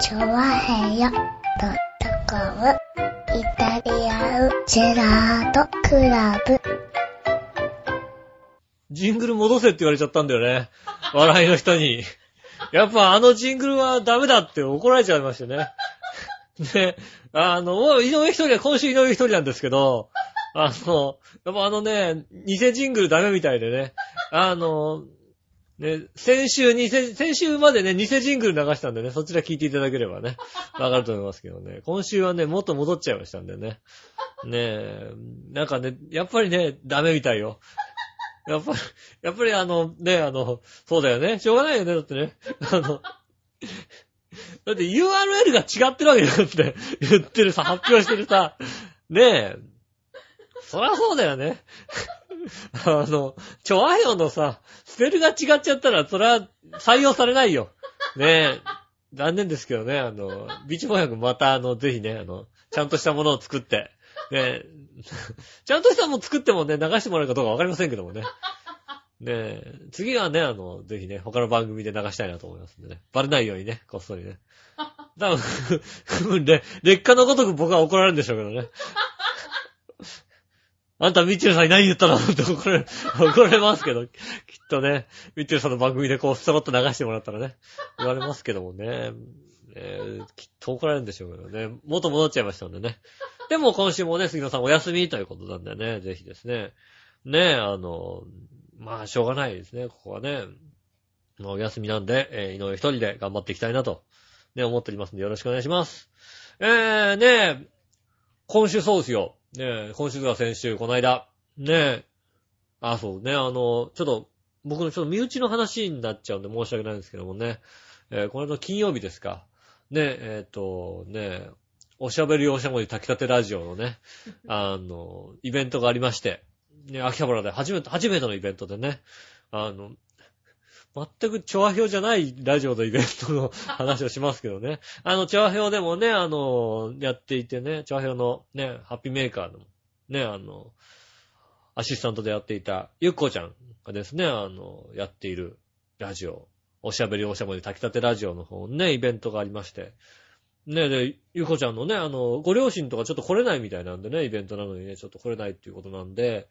チョワヘヨドットコムイタリアンジェラートクラブ。ジングル戻せって言われちゃったんだよね。笑いの人に。やっぱあのジングルはダメだって怒られちゃいましてね。で、あの、もう井上一人は今週井上一人なんですけど、あの、やっぱあのね、偽ジングルダメみたいでね。あの、ね、先週、偽、先週までね、偽ジングル流したんでね、そちら聞いていただければね、わかると思いますけどね。今週はね、もっと戻っちゃいましたんでね。ねえ、なんかね、やっぱりね、ダメみたいよ。やっぱり、やっぱりあの、ね、あの、そうだよね。しょうがないよね、だってね。あの、だって URL が違ってるわけだって言ってるさ、発表してるさ、ねえ。そりゃそうだよね。あの、チョアヘヨのさ、スペルが違っちゃったら、それは採用されないよ。ねえ。残念ですけどね、あの、ビーチ翻訳またあの、ぜひね、あの、ちゃんとしたものを作って、ねえ、ちゃんとしたもの作ってもね、流してもらえるかどうかわかりませんけどもね。ねえ、次はね、あの、ぜひね、他の番組で流したいなと思いますんでね。バレないようにね、こっそりね。多分、多分ね、劣化のごとく僕は怒られるんでしょうけどね。あんた、ミッチェルさんに何言ったの？って怒られ、怒られますけど、きっとね、ミッチェルさんの番組でこう、ストロッと流してもらったらね、言われますけどもね、ねきっと怒られるんでしょうけどね、元戻っちゃいましたんでね。でも今週もね、杉野さんお休みということなんでね、ぜひですね、ね、あの、まあ、しょうがないですね、ここはね。まあお休みなんで、えー井上一人で頑張っていきたいなと、ね、思っておりますんでよろしくお願いします。えー、ね今週そうですよ。ね今週が先週、この間。ねあ、そうね、あの、ちょっと、僕のちょっと身内の話になっちゃうんで申し訳ないんですけどもね。えーこの間金曜日ですか。ねえっ、と、ねおしゃべりおしゃもり炊きたてラジオのね、あの、イベントがありまして、ね、秋葉原で初めて、初めてのイベントでね、あの、全く調和表じゃないラジオのイベントの 話をしますけどね。あの、調和表でもね、あの、やっていてね、調和表のね、ハッピーメーカーのね、あの、アシスタントでやっていたゆっこちゃんがですね、あの、やっているラジオ、おしゃべりおしゃべり炊きたてラジオの方ね、イベントがありまして、ねで、ゆっこちゃんのね、あの、ご両親とかちょっと来れないみたいなんでね、イベントなのにね、ちょっと来れないっていうことなんで、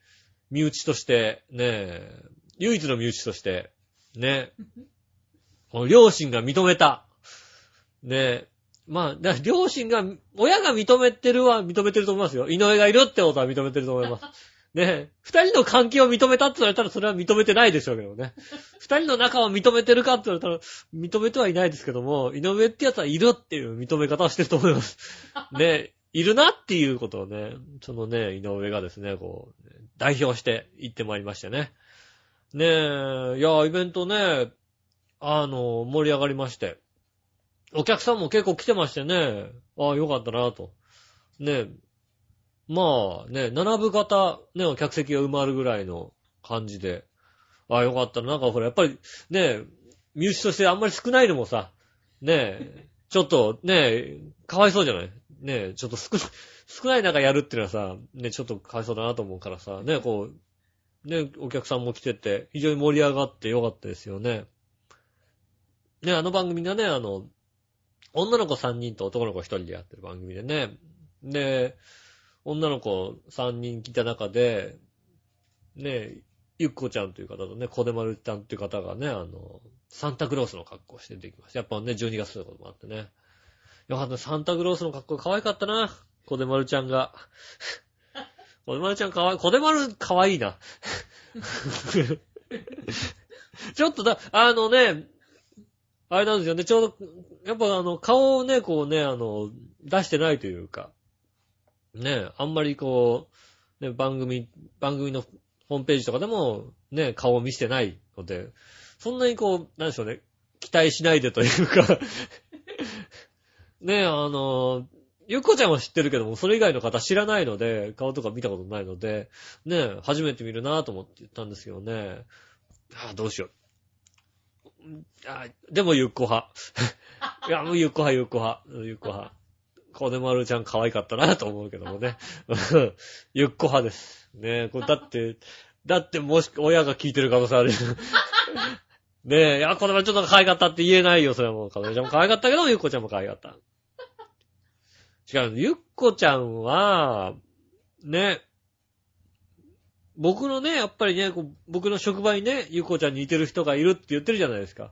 身内として、ね、唯一の身内として、ね、こ の両親が認めた。ねまあ、両親が、親が認めてるは認めてると思いますよ。井上がいるってことは認めてると思います。ね二人の関係を認めたって言われたらそれは認めてないでしょうけどね。二人の仲を認めてるかって言われたら認めてはいないですけども、井上ってやつはいるっていう認め方をしてると思います。ねいるなっていうことをね、そのね、井上がですね、こう、代表して言ってまいりましてね。ねえ、いや、イベントね、あの、盛り上がりまして。お客さんも結構来てましてね、ああ、よかったなと。ねえ。まあね、並ぶ方、ね、客席が埋まるぐらいの感じで、ああ、よかったな。なんかほら、やっぱりね、身内としてあんまり少ないのもさ、ねえ、ちょっとねえ、かわいそうじゃない？ねえ、ちょっと少ない、少ない中やるっていうのはさ、ね、ちょっとかわいそうだなと思うからさ、ね、こう、ね、お客さんも来てて、非常に盛り上がってよかったですよね。ね、あの番組がね、あの、女の子3人と男の子1人でやってる番組でね。で、女の子3人来た中で、ね、ゆっこちゃんという方とね、こでまるちゃんという方がね、あの、サンタクロースの格好して出てきました。やっぱね、12月ということもあってね。よかった、サンタクロースの格好可愛かったな。こでまるちゃんが。こでまるちゃん可愛い。こでまる可愛いな。ちょっとだ、あのね、あれなんですよね、ちょうど、やっぱあの、顔をね、こうね、あの、出してないというか、ね、あんまりこう、ね、番組、番組のホームページとかでも、ね、顔を見せてないので、そんなにこう、なんでしょうね、期待しないでというか、ね、あの、ゆっこちゃんは知ってるけども、それ以外の方知らないので、顔とか見たことないので、ねえ、初めて見るなぁと思って言ったんですけどね、ああ、どうしよう。あでもゆっこ派。いや、もうゆっこ派、ゆっこ派。ゆっこ派。こでまるちゃん可愛かったなと思うけどもね。ゆっこ派です。ねえこれだって、だってもし親が聞いてる可能性ある。ねえ、いや、これはちょっと可愛かったって言えないよ、それはもう。かなえちゃんも可愛かったけど、ゆっこちゃんも可愛かった。違う、ゆっこちゃんは、ね、僕のね、やっぱりね、僕の職場にね、ゆっこちゃんに似てる人がいるって言ってるじゃないですか。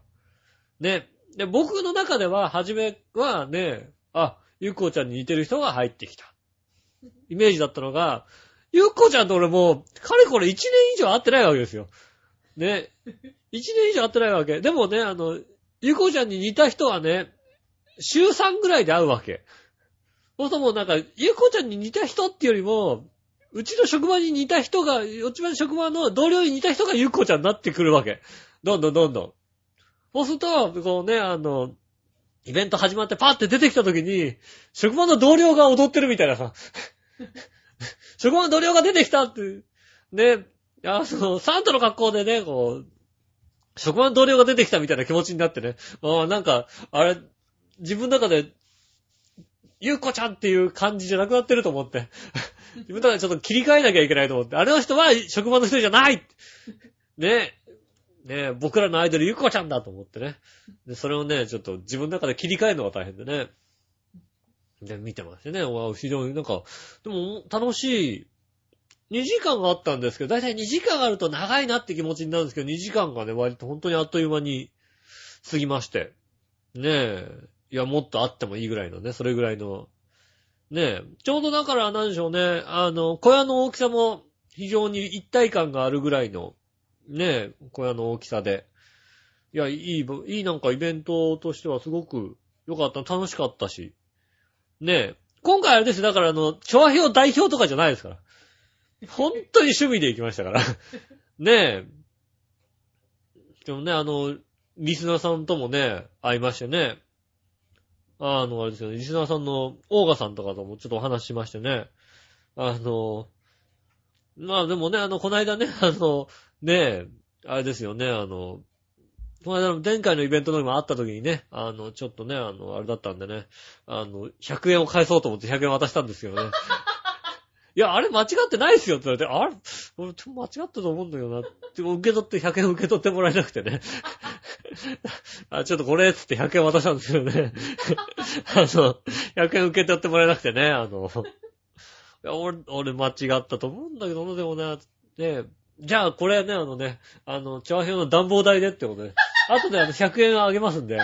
ね。で、僕の中では、初めはね、あ、ゆっこちゃんに似てる人が入ってきた。イメージだったのが、ゆっこちゃんと俺もう、かれこれ1年以上会ってないわけですよ。ね。1年以上会ってないわけ。でもね、あの、ゆっこちゃんに似た人はね、週3ぐらいで会うわけ。そうするともうなんか、ゆっこちゃんに似た人っていうよりも、うちの職場に似た人が、うちの職場の同僚に似た人がゆっこちゃんになってくるわけ。どんどんどんどん。そうすると、こうね、あの、イベント始まってパーって出てきた時に、職場の同僚が踊ってるみたいなさ。職場の同僚が出てきたって、ね、いや、その、サンタの格好でね、こう、職場の同僚が出てきたみたいな気持ちになってね。ああ、なんか、あれ、自分の中で、ゆうこちゃんっていう感じじゃなくなってると思って。自分の中でちょっと切り替えなきゃいけないと思って。あれの人は職場の人じゃないねえねえ僕らのアイドルゆうこちゃんだと思ってね。で、それをね、ちょっと自分の中で切り替えるのが大変でね。で、見てましてね。わ非常になんか、でも楽しい。2時間があったんですけど、だいたい2時間あると長いなって気持ちになるんですけど、2時間がね、割と本当にあっという間に過ぎまして。ねえ。いや、もっとあってもいいぐらいのね、それぐらいの。ねえ。ちょうどだからなんでしょうね、あの、小屋の大きさも非常に一体感があるぐらいの、ねえ、小屋の大きさで。いや、いい、いいなんかイベントとしてはすごく良かった。楽しかったし。ねえ。今回あれですよ。だからあの、調和表代表とかじゃないですから。本当に趣味で行きましたから。ねえ。でもね、あの、リスナーさんともね、会いましてね。あの、あれですよね、リスナーさんのオーガさんとかともちょっとお話ししましてね。あの、まあでもね、あの、この間ね、あの、ねえ、あれですよね、あの、この間の前回のイベントの時も会った時にね、あの、ちょっとね、あの、あれだったんでね、あの、100円を返そうと思って100円渡したんですけどね。いや、あれ間違ってないですよって言われて、あれ？俺、ちょっと間違ったと思うんだけどな。って受け取って100円受け取ってもらえなくてね。あ、ちょっとこれっつって100円渡したんですけどね。あの、100円受け取ってもらえなくてね、あの、いや、俺、俺間違ったと思うんだけどな、でもね、ね、じゃあこれね、あのね、あの、調和表の暖房代でってことで、後であの100円あげますんで、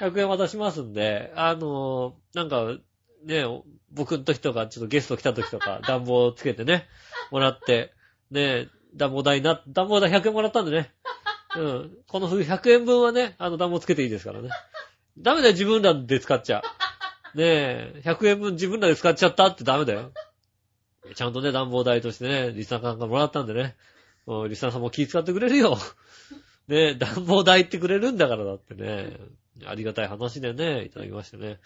100円渡しますんで、あの、なんか、ね、僕の時とか、ちょっとゲスト来た時とか、暖房つけてね、もらって、ね、暖房代な、暖房代100円もらったんでね。うん。この冬100円分はね、あの暖房つけていいですからね。ダメだよ、自分らで使っちゃ。ねえ、100円分自分らで使っちゃったってダメだよ。ちゃんとね、暖房代としてね、リスナーさんがもらったんでね。うんリスナーさんも気遣ってくれるよ。ねえ、暖房代ってくれるんだからだってね。ありがたい話でね、いただきましてね。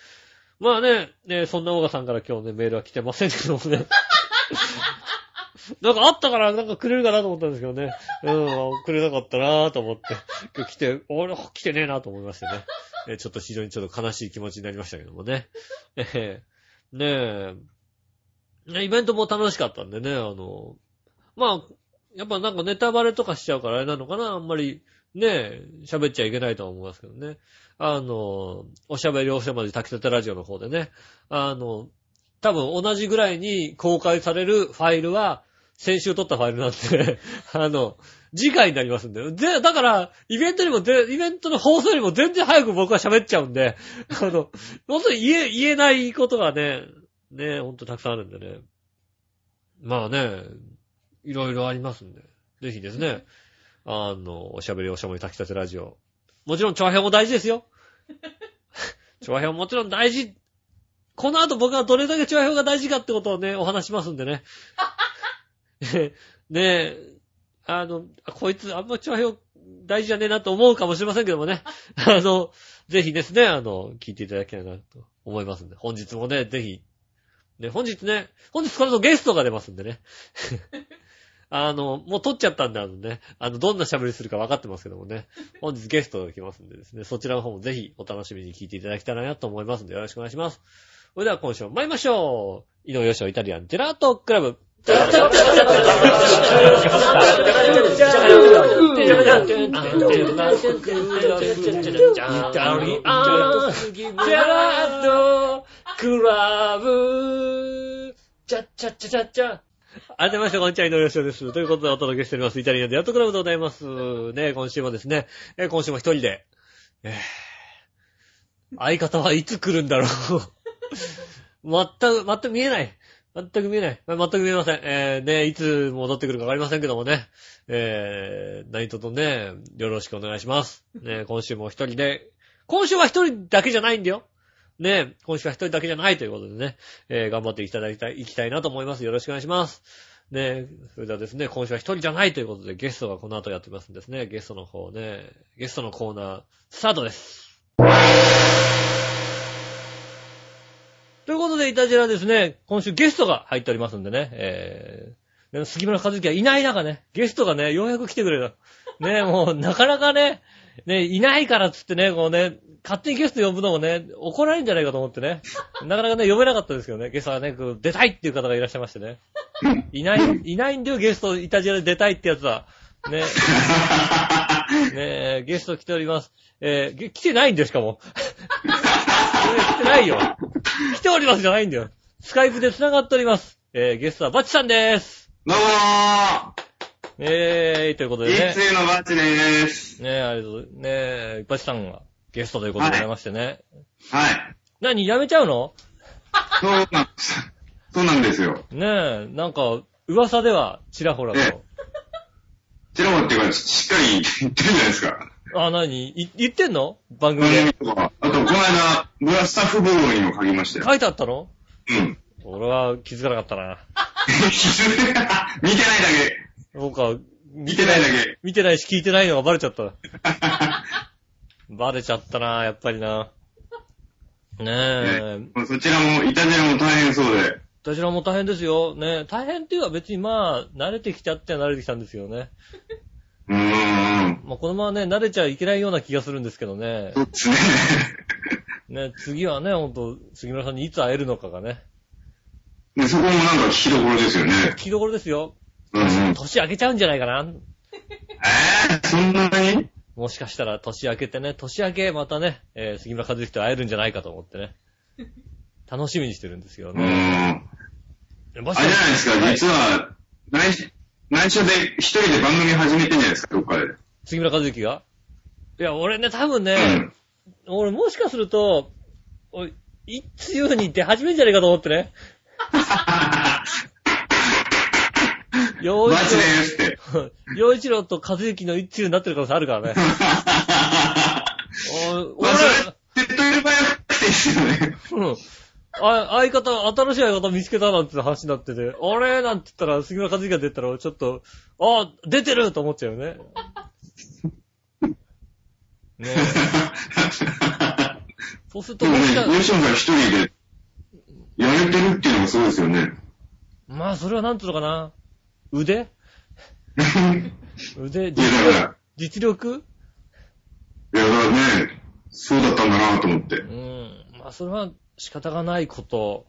まあね、ねそんなオガさんから今日ね、メールは来てませんけどもね。なんかあったから、なんかくれるかなと思ったんですけどね。うん、くれなかったなぁと思って。今日来て、俺、来てねえなと思いましてね。えちょっと非常にちょっと悲しい気持ちになりましたけどもね。ええねえ。ねイベントも楽しかったんでね、あの、まあ、やっぱなんかネタバレとかしちゃうからあれなのかなあんまり、ねえ、喋っちゃいけないとは思いますけどね。あの、おしゃべりおしゃまじ炊きたてラジオの方でね、あの、多分同じぐらいに公開されるファイルは、先週撮ったファイルなんで、あの、次回になりますんで。で、だから、イベントにも、イベントの放送よりも全然早く僕は喋っちゃうんで、あの、本当に言え、言えないことがね、ね、ほんとたくさんあるんでね。まあね、いろいろありますんで。ぜひですね、あの、おしゃべりおしゃべり炊きたてラジオ。もちろん、調和表も大事ですよ。調和表もちろん大事。この後僕はどれだけ調和表が大事かってことをね、お話しますんでね。ねえ、あの、こいつあんま調和表大事じゃねえなと思うかもしれませんけどもね。あの、ぜひですね、あの、聞いていただきたいなと思いますんで。本日もね、ぜひ。ね、本日ね、本日これのゲストが出ますんでね。あの、もう撮っちゃったんで、あのね、あの、どんな喋りするか分かってますけどもね、本日ゲストが来ますんでですね、そちらの方もぜひお楽しみに聞いていただきたいなと思いますんで、よろしくお願いします。それでは今週も参りましょう。井上義雄イタリアンジェラートクラブ。クラブチャッチャッチャチャッチャ改めまして、こんにちは、井上翔です。ということでお届けしております。イタリアンでやっとクラブでございます。ね、今週もですね、え今週も一人で、えー相方はいつ来るんだろう。全く、全く見えない。全く見えない。全く見えません。えー、ね、いつ戻ってくるかわかりませんけどもね。えー、何ととね、よろしくお願いします。ね、今週も一人で、今週は一人だけじゃないんだよ。ね、今週は一人だけじゃないということでね、えー、頑張っていただきたい、いきたいなと思います。よろしくお願いします。ね、それではですね、今週は一人じゃないということで、ゲストがこの後やってますんですね。ゲストの方ね、ゲストのコーナー、スタートです。ということで、イタジラですね、今週ゲストが入っておりますんでね、えー、杉村和樹はいない中ね、ゲストがね、ようやく来てくれた。ね、もう、なかなかね、ね、いないからっつってね、こうね、勝手にゲスト呼ぶのもね、怒られるんじゃないかと思ってね、なかなかね、呼べなかったですけどね、ゲストがね、こう出たいっていう方がいらっしゃいましてね。いない、いないんだよ、ゲスト、イタジラで出たいってやつは。ね。ねえ、ゲスト来ております。えーげ来てないんだよ、しかも。来てないよ。来ておりますじゃないんだよ。スカイプで繋がっております。えーゲストはバッチさんです。どうもえー、ということーでねい。つゆのバッチでーす。ねえ、ありがとう。ねえ、バッチさんがゲストということでございましてね。はい。何、やめちゃうの？そうなんです。そうなんですよ。ねえ、なんか、噂では、ちらほらえと。チロモっていうか、しっかり言ってるじゃないですか。あ、何？い言ってんの？番組番組で。とか。あと、この間、ブラスタッフボールにも書きましたよ。書いてあったの？うん。俺は気づかなかったな。見てないだそうか、け。見てないだけ。見てないし聞いてないのがバレちゃった。バレちゃったな、やっぱりな。ねえ。ねそちらも、イタジラも大変そうで。私らも大変ですよ。ね大変っていうか別にまあ、慣れてきちゃっては慣れてきたんですよね。うーん。まあこのままね、慣れちゃいけないような気がするんですけどねそ。うですね。ね次はね、ほんと、杉村さんにいつ会えるのかがね。でそこもなんか聞きどころですよね。聞きどころですよ。年明けちゃうんじゃないかな。えー、そんなに？もしかしたら年明けてね、年明けまたね、えー杉村和之と会えるんじゃないかと思ってね。楽しみにしてるんですけどうーね。ん。ああれじゃないですか、実は、内緒、内緒で一人で番組始めてんじゃないですか、どっかで。杉村和之が？いや、俺ね、多分うね、ん。俺もしかすると、おい、一通にって始めんじゃねえかと思ってね。洋一マジでーすって。郎、洋一郎と和之の一通になってる可能性あるからね。おまあ、俺、それ、手っ取り早くてですよね。うん。あ、相方、新しい相方見つけたなんて話になってて、あれなんて言ったら、杉村和之が出たら、ちょっと、あ、出てると思っちゃうよね。ねえ。そうすると、でもねもしか、吉野さん一人で、やれてるっていうのがすごいですよね。まあ、それはなんつうのかな。腕？腕、いや、だから、実力？いや、だからね、そうだったんだなと思ってう。ん。まあ、それは仕方がないこと。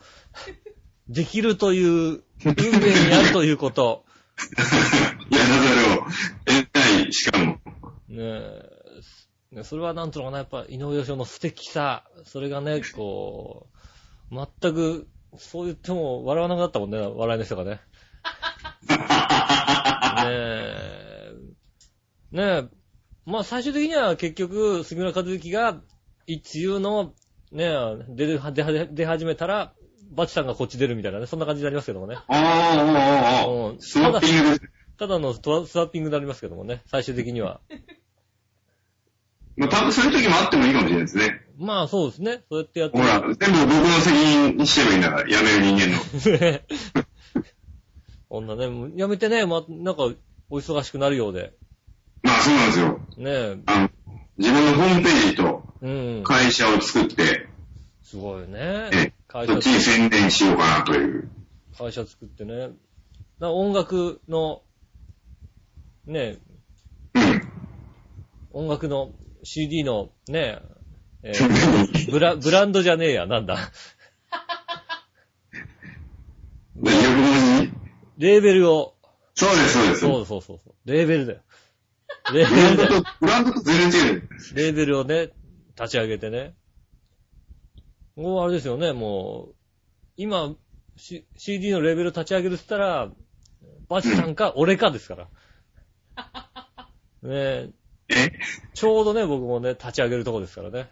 できるという、運命にあるということ。いや、だから、えない、しかも。ねえ。ねそれはなんとのかな、やっぱ、井上義雄の素敵さ。それがね、こう、全く、そう言っても笑わなかったもんね、笑いの人がね。ねえ。ねえ。まあ、最終的には結局、杉村和之が、一流の、ねえ、出る、出出出始めたら、バチさんがこっち出るみたいなね、そんな感じになりますけどもね。ああ、ああ、あうんあ、スワッピング。ただのスワッピングになりますけどもね、最終的には。まあ、多分そういう時もあってもいいかもしれないですね。まあ、そうですね。そうやってやってほら、全部僕の責任にしてればいいんだから、辞める人間の。ねこんなね、もうやめてね、ま、なんか、お忙しくなるようで。まあ、そうなんですよ。ねあの、自分のホームページとうん。会社を作って、すごいねえ。会社そっち、に宣伝しようかなという。会社作ってね。な音楽の、ね、うん。音楽の CD のね、えーブラ、ブランドじゃねえや、なんだ。で、横文字レーベルを、そうです、そうです。そうそうそう。レーベルだよ。レーベルだよ。ブランドと全然違う。レーベルをね、立ち上げてね。もうあれですよね、もう、今、C、CD のレーベル立ち上げるって言ったら、バチさんか俺かですから。ねえ、え？ちょうどね、僕もね、立ち上げるとこですからね。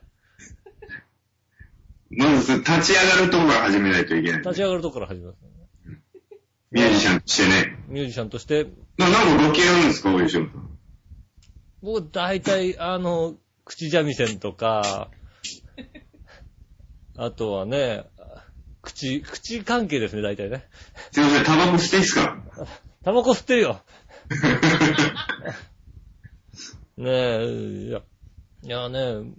まず、立ち上がるところから始めないといけない。立ち上がるとこから始めます。ミュージシャンとしてね。ミュージシャンとして、な、なんかロケやるんですか、おいしょ。僕大体、あの、口三味線とか、あとはね、口、口関係ですね、大体ね。すいません、タバコ吸っていいですか？タバコ吸ってるよ。ねえ、いや、いやね、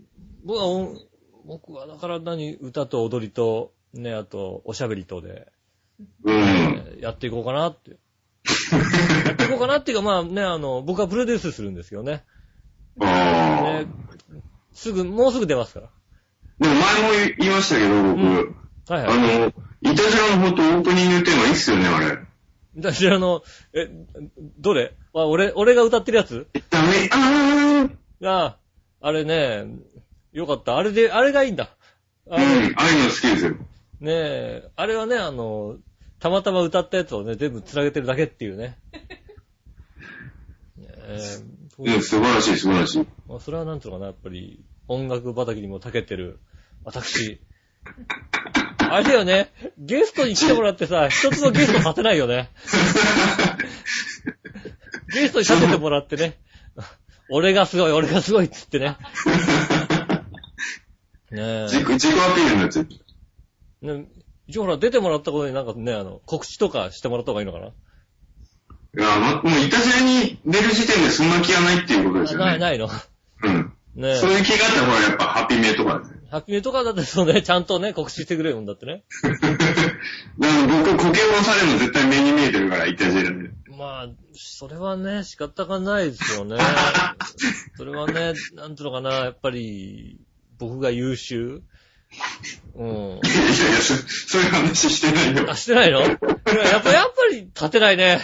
僕は音、僕はだから何、歌と踊りと、ね、あと、おしゃべりとで、うん。ねやっていこうかなって。やっていこうかなっていうか、まあね、あの、僕はプロデュースするんですよね。あねあ。すぐ、もうすぐ出ますから。でも前も言いましたけど、僕、うんはいはい。あの、イタジラのほんとオープニングテーマいいっすよね、あれ。だし、あの、え、どれ？あ、俺、俺が歌ってるやつ？ダメ、あーああ、あれね、よかった。あれで、あれがいいんだ。あのうん、ああいうの好きですよ。ねえ、あれはね、あの、たまたま歌ったやつをね、全部繋げてるだけっていうね。ね えそううん、素晴らしい、素晴らしい。まあそれはなんつうのかな、やっぱり、音楽畑にも長けてる、私。あれだよね、ゲストに来てもらってさ、一つもゲスト立てないよね。ゲストに立ててもらってね、俺がすごい、俺がすごいっつってね。ね自己、自己アピールになっちゃう。一応ほら、出てもらったことになんかね、あの、告知とかしてもらった方がいいのかな？いや、ま、もうイタジラに出る時点でそんな気がないっていうことですよね。ない、ないの？うん。ねえ。そういう気があったら、ほら、やっぱハッピーメイとかですね。ハッピーメイとかだってそうね、ちゃんとね、告知してくれるもんだってね。だから僕、苔を押されるの絶対目に見えてるから、イタジラで。まあ、それはね、仕方がないですよね。それはね、なんていうのかな、やっぱり、僕が優秀うん。いやいや、そ、そういう話してないよあ、。してないの？いややっぱ、やっぱり立てないね。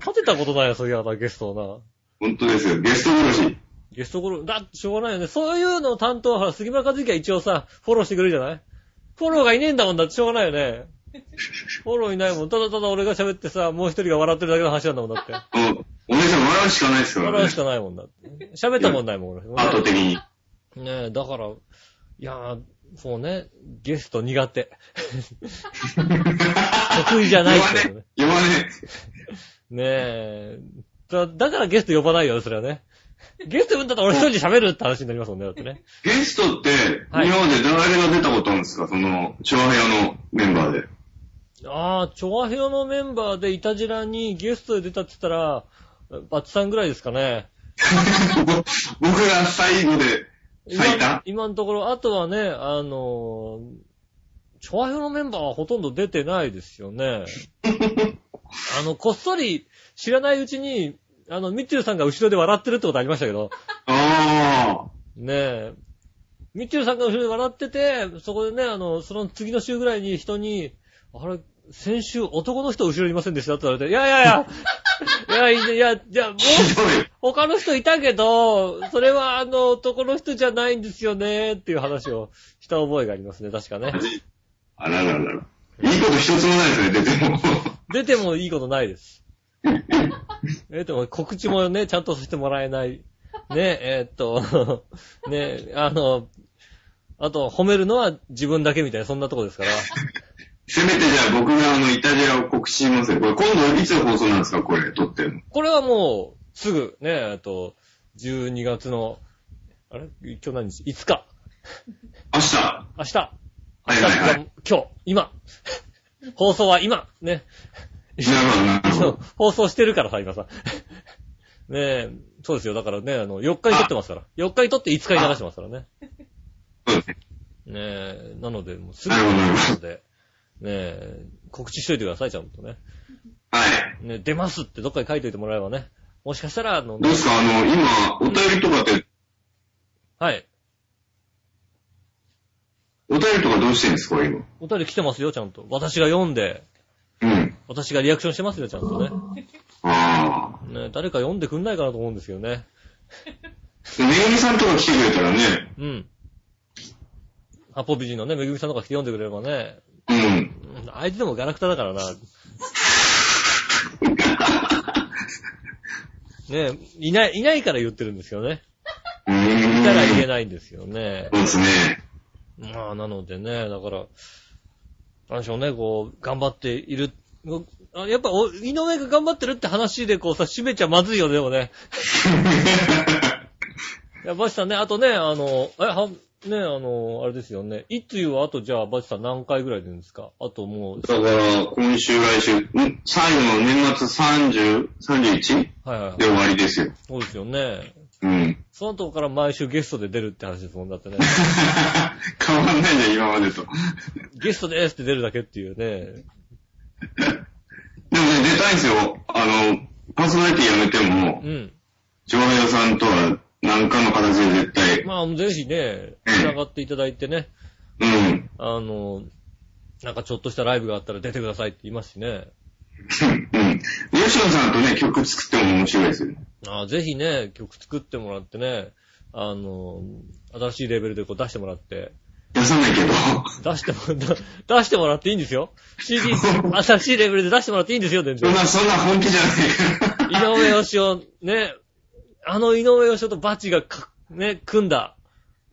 立てたことないよ、そういうゲストを本当ですよ。ゲスト殺し。な。ゲスト頃、だってしょうがないよね。そういうの担当は、杉村和之は一応さ、フォローしてくれるじゃない？フォローがいねえんだもんだってしょうがないよね。フォローいないもん。ただただ俺が喋ってさ、もう一人が笑ってるだけの話なんだもんだって。もう、お姉さん笑うしかないですからね笑うし。かないもんだって。喋ったもんないもん、俺。圧倒的に。ねえ、だから、いやー、そうね、ゲスト苦手。得意じゃないってことね。呼ばねねえ。だだからゲスト呼ばないよね、それはね。ゲスト呼んだったら俺一人で喋るって話になりますもんね、だってね。ゲストって、はい今まで誰が出たことあるんですか？その、調和部屋のメンバーで。ああ、チョアヘヨのメンバーでイタジラにゲストで出たって言ったら、バッチさんぐらいですかね。僕が最後で、最今多？今のところ、あとはね、あのー、チョアヘヨのメンバーはほとんど出てないですよね。あの、こっそり知らないうちに、あの、ミッチェルさんが後ろで笑ってるってことありましたけど、あねえ。ミッチェルさんが後ろで笑ってて、そこでね、あの、その次の週ぐらいに人に、あれ、先週男の人後ろにいませんでしたって言われて、いやいやいや、いや、いや、いや、もう。他の人いたけど、それはあの、男の人じゃないんですよね、っていう話をした覚えがありますね、確かね。あらららら。いいこと一つもないですね、出ても。出てもいいことないです。え、でも告知もね、ちゃんとさせてもらえない。ね、えーっと、ね、あの、あと、褒めるのは自分だけみたいな、そんなとこですから。せめてじゃあ僕があの、イタジラを告知しますよ。これ今度いつ放送なんですか？これ、撮ってるの。これはもう、すぐ、ね、えっと、12月の、あれ？今日何日 ?5 日。明日？明日。はいはいはい今日、今。放送は今。ね。放送してるからさ、今さ。ねえ、そうですよ。だからね、あの、4日に撮ってますから。4日に撮って5日に流してますからね。そうですね。ねえ、なので、もうすぐなので、ねえ、告知しといてください、ちゃんとね。はい。ね、出ますってどっかに書いといてもらえばね。もしかしたら、あの、どうですか？あの、今、お便りとかって、はい。お便りとかどうしてるんですか今？お便り来てますよ、ちゃんと。私が読んで、うん。私がリアクションしてますよ、ちゃんとね。ああ。ね誰か読んでくんないかなと思うんですよね。めぐみさんとか来てくれたらね、うん。八方美人のね、めぐみさんとか来て読んでくれればね。あいつでもガラクタだからな。ねいない、いないから言ってるんですよね。いたら言えないんですよね。そうですね。まあ、なのでね、だから、なんでしょうね、こう、頑張っている。あやっぱ、お井上が頑張ってるって話でこうさ、締めちゃまずいよね、でもね。いや、バチさんね、あとね、あの、え、は、ね、あの、あれですよね。いついうはあとじゃあ、バチさん何回ぐらい出るんですか？あともう、だから、今週、来週、ん最後の年末30、31? はいはいはいで。終わりですよ。そうですよね。うん。その後から毎週ゲストで出るって話ですもんだってね。変わんないじゃん、今までと。ゲストですって出るだけっていうね。でもね、出たいんですよ。あの、パーソナリティやめてもう、ん。ジョアヨさんとは何かの形で絶対、まあ、ぜひね、繋がっていただいてね。うん。あの、なんかちょっとしたライブがあったら出てくださいって言いますしね。うん。吉野さんとね、曲作っても面白いですよ。ああぜひね、曲作ってもらってね、あの、新しいレベルでこう出してもらって、出さないけど。出しても、だ 出してもらっていいんですよ。CD、新しいレベルで出してもらっていいんですよ、全然。そんな、そんな本気じゃない。井上義雄、ね、あの井上義雄とバチがか、ね、組んだ、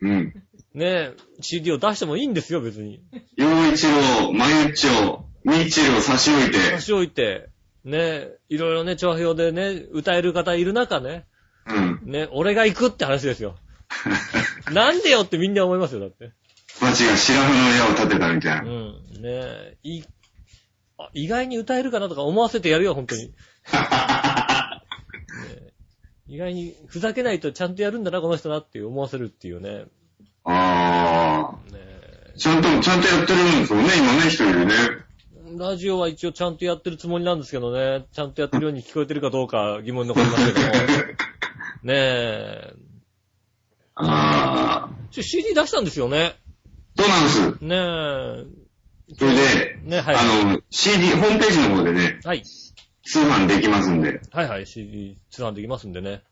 うん。ね、CD を出してもいいんですよ、別に。洋一郎、まゆっちょ、みちろ差し置いて差。し置いて、ね、いろいろね、調和表でね、歌える方いる中ね、うん。ね、俺が行くって話ですよ。なんでよってみんな思いますよ、だって。町が白羽の矢を立てたみたいうな。ん。ねい、あ意外に歌えるかなとか思わせてやるよ、本当に。ね意外に、ふざけないとちゃんとやるんだな、この人なっていう思わせるっていうね。あねあ。ちゃんと、ちゃんとやってるんですよね、今ね、一人でね。ラジオは一応ちゃんとやってるつもりなんですけどね、ちゃんとやってるように聞こえてるかどうか疑問に残りますけども。ねえ。ああ。ちょ CD 出したんですよね。そうなんです。ねえ。それで、ね、はい。あの、CD、ホームページの方でね、はい。通販できますんで。はいはい、CD 通販できますんでね。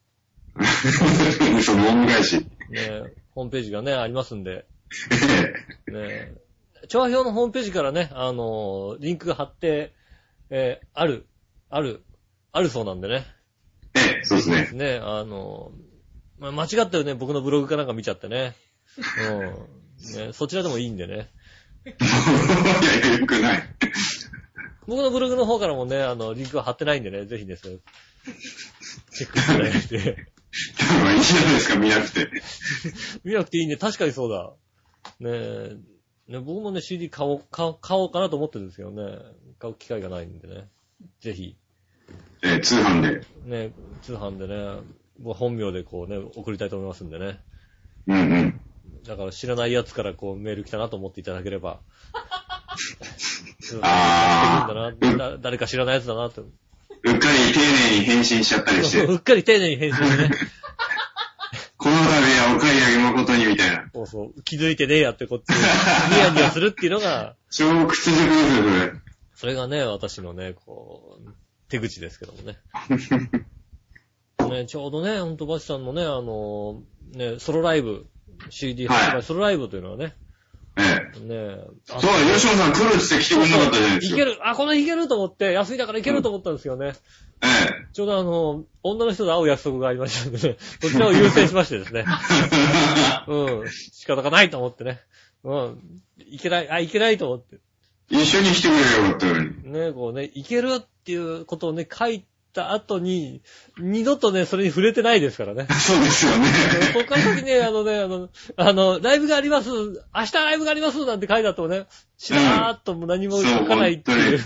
その恩返し。ねえ、ホームページがね、ありますんで。ねえ。調和表のホームページからね、あのーリンクが貼って、えーある、ある、あるそうなんでね。ええ、そうですね。ね、あのーまあ、間違ったよね、僕のブログかなんか見ちゃってね。うん。ね、そちらでもいいんでね。いや、よくない。僕のブログの方からもね、あの、リンクは貼ってないんでね、ぜひね、それ、チェックしていただいて。まあいいじゃないですか、見なくて。見なくていいね、確かにそうだ。ねえ、ね、僕もね、CD 買おう、買おう、かなと思ってるんですけどね。買う機会がないんでね。ぜひ、ええ、通販で。ね、通販でね、僕本名でこうね、送りたいと思いますんでね。うんうん。だから知らないやつからこうメール来たなと思っていただければ。あだなだ誰か知らないやつだなって。うっかり丁寧に返信しちゃったりして、うっかり丁寧に返信ね。この度はお買い上げ誠にみたいな。そうそう。気づいてねえやってこっち、ニヤニヤするっていうのが、超屈辱ですよ、それ。それがね、私のね、こう、手口ですけどもね。ね、ちょうどね、ほんとバチさんのね、あの、ね、ソロライブ、CD 発売、はいソロライブというのはね、ええ。ね、あそうだ、吉野さん来るって来てくれなかったじゃないですか。いける、あ、この日いけると思って、安いだからいけると思ったんですよね。ええ。ちょうどあの、女の人と会う約束がありましたんでね、そちらを優先しましてですね。うん、仕方がないと思ってね。うん、いけない、あ、いけないと思って。一緒に来てくれればよかったのに。ね、こうね、いけるっていうことをね、書いた後に、二度とね、それに触れてないですからね。そうですよね。ここから先ね、あのね、あの、あの、ライブがあります、明日ライブがありますなんて書いてあってもね、しらーっとも何も書かないっていう、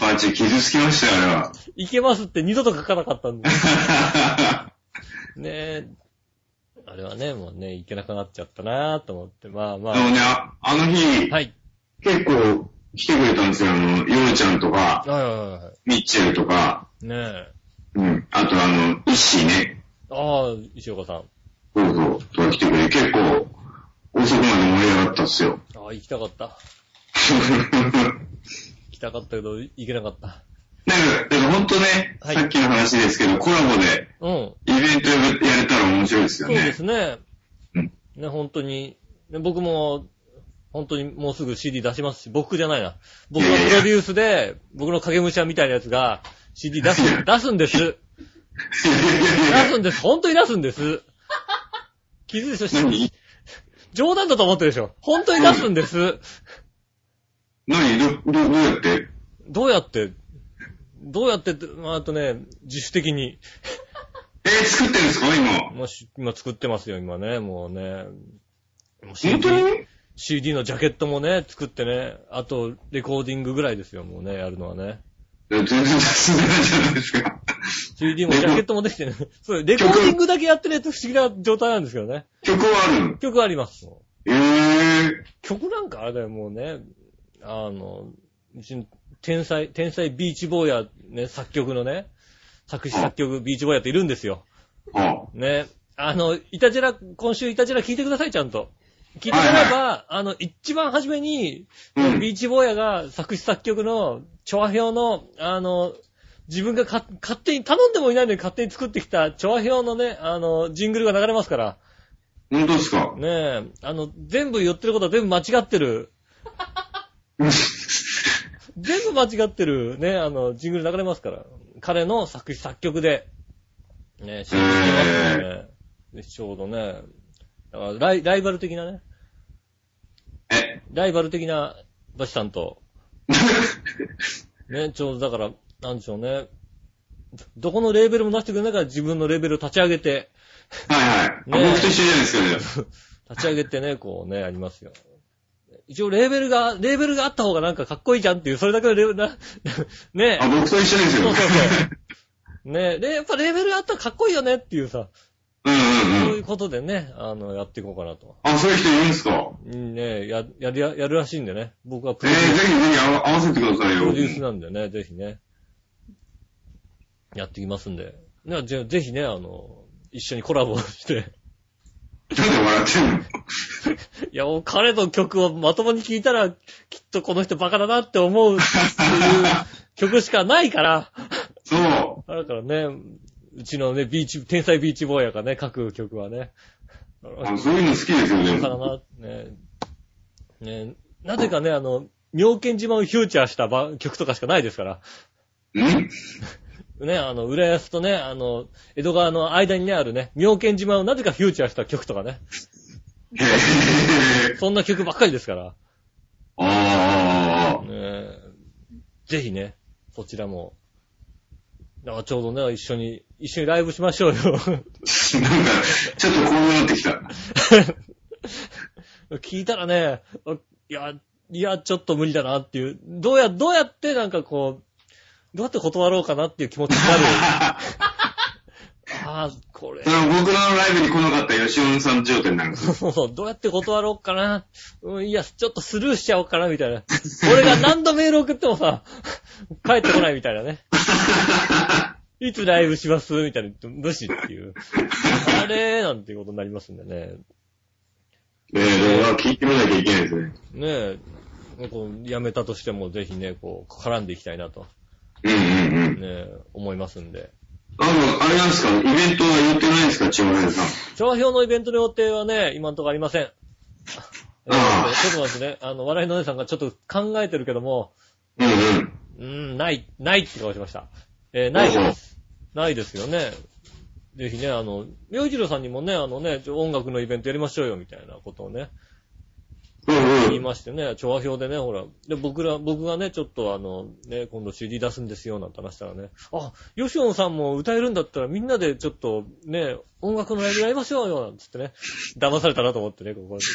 バーチ傷つきましたよ、あれは。いけますって二度と書かなかったんで。ねえ。あれはね、もうね、いけなくなっちゃったなーと思って、まあまあ。でもね、ああの日、はい。結構来てくれたんですよ。あの、ヨウちゃんとか、はいはいはいはミッチェルとか、い。ねえ。うん。あとあの、イッシーね。ああ、石岡さん。そうそう、とか来てくれて、結構、遅くまで盛り上がったっすよ。ああ、行きたかった。行きたかったけど、行けなかった。なんか、でも本当ね、はいさっきの話ですけど、コラボでうん。イベントやれたら面白いですよね。そうですね。うんね、本当に。ね僕も、本当にもうすぐ CD 出しますし、僕じゃないな。僕のプロデュースで、僕の影武者みたいなやつが CD 出す、出すんです。出すんです。本当に出すんです。気づいでしょ何冗談だと思ってるでしょ本当に出すんです。何？ど、ど、どうやって？どうやって、どうやって？って、まああとね、自主的に。えー、作ってるんですか？今。もうし今作ってますよ、今ね、もうね。もう本 CD 当に？CD のジャケットもね、作ってね、あと、レコーディングぐらいですよ、もうね、やるのはね。全然進んでないじゃないですか。CD もジャケットもできてね。そう、レコーディングだけやってるやつ不思議な状態なんですけどね。曲はあるの？曲あります。えー、曲なんかあれだよ、もうね。あの、うちの天才、天才ビーチボーヤ、ね、作曲のね、作詞作曲ビーチボーヤっているんですよ。あ、ね。あの、イタジェラ、今週イタジェラ聞いてください、ちゃんと。聞いてくれれば、あの、一番初めに、うんビーチボーヤが作詞作曲の、チョア表の、あの、自分がか勝手に、頼んでもいないのに勝手に作ってきた、チョア表のね、あの、ジングルが流れますから。本当ですか？ねえ、あの、全部言ってることは全部間違ってる。全部間違ってる、ね、あの、ジングル流れますから。彼の作詞作曲で、ね、信じてますよね。でちょうどね、ライライバル的なね、え、ライバル的なバシさんと、ね、ちょうどだから、なんでしょうね。どこのレーベルも出してくれないから自分のレーベルを立ち上げて、はいはい。ね僕と一緒じゃないですか、立ち上げてね、こうね、ありますよ。一応レーベルが、レーベルがあった方がなんかかっこいいじゃんっていう、それだけのレーベルな、ねあ、僕と一緒ですよ。そうそうそう。ねで、やっぱレーベルがあったらかっこいいよねっていうさ、うんうんそううん。いうことでね、あの、やっていこうかなと。あ、そういう人いるんですか？うんねや、やる、やるらしいんでね。僕はプえー、ロデュース、ぜひぜひ合わ合わせてくださいよ。プロデュースなんでね、ぜひね、やってきますんで。ねじゃあぜひね、あの、一緒にコラボして、なんで笑ってんの？いや、もう彼の曲をまともに聴いたら、きっとこの人バカだなって思うっていう曲しかないから、そう。だからね、うちのね、ビーチ、天才ビーチボーイヤがね、書く曲はね、あそういうの好きですよね。バカだな、ね、ね、なぜかね、あの、妙見島をフューチャーしたば曲とかしかないですから、ん？ね、あの、浦安とね、あの、江戸川の間にね、あるね、妙見島をなぜかフューチャーした曲とかね。そんな曲ばっかりですから、ああ。ねぜひね、そちらも。だからちょうどね、一緒に、一緒にライブしましょうよ。なんか、ちょっとこうなってきた。聞いたらね、あいや、いや、ちょっと無理だなっていう、どうや、どうやってなんかこう、どうやって断ろうかなっていう気持ちになる。ああ、これ僕のライブに来なかった吉尾さん状態になる。そうそうどうやって断ろうかな。うん、いや、ちょっとスルーしちゃおうかな、みたいな。俺が何度メール送ってもさ、帰ってこないみたいなね。いつライブします？みたいな。無視っていう。あれーなんていうことになりますんでね。ねえ、聞いてみなきゃいけないですね。ねえ、こう辞めたとしてもぜひね、こう、絡んでいきたいなと、うんうんうん。ねえ、思いますんで。あの、あれなんですか？イベントは言ってないんですか？千葉さん。調和表のイベントの予定はね、今のところありません。えーああちょっと待ってね、あの、笑いのお姉さんがちょっと考えてるけども、うんうん。うーん、ない、ないって顔しました。えーないです。ないですよね。ぜひね、あの、洋一郎さんにもね、あのね、音楽のイベントやりましょうよ、みたいなことをね、うん言いうん。ましてね、調和表でね、ほら。で、僕ら、僕がね、ちょっとあの、ね、今度 CD 出すんですよ、なんて話したらね、あ、吉野さんも歌えるんだったらみんなでちょっと、ね、音楽のライブやりましょうよ、なんつってね、騙されたなと思ってね、ここで。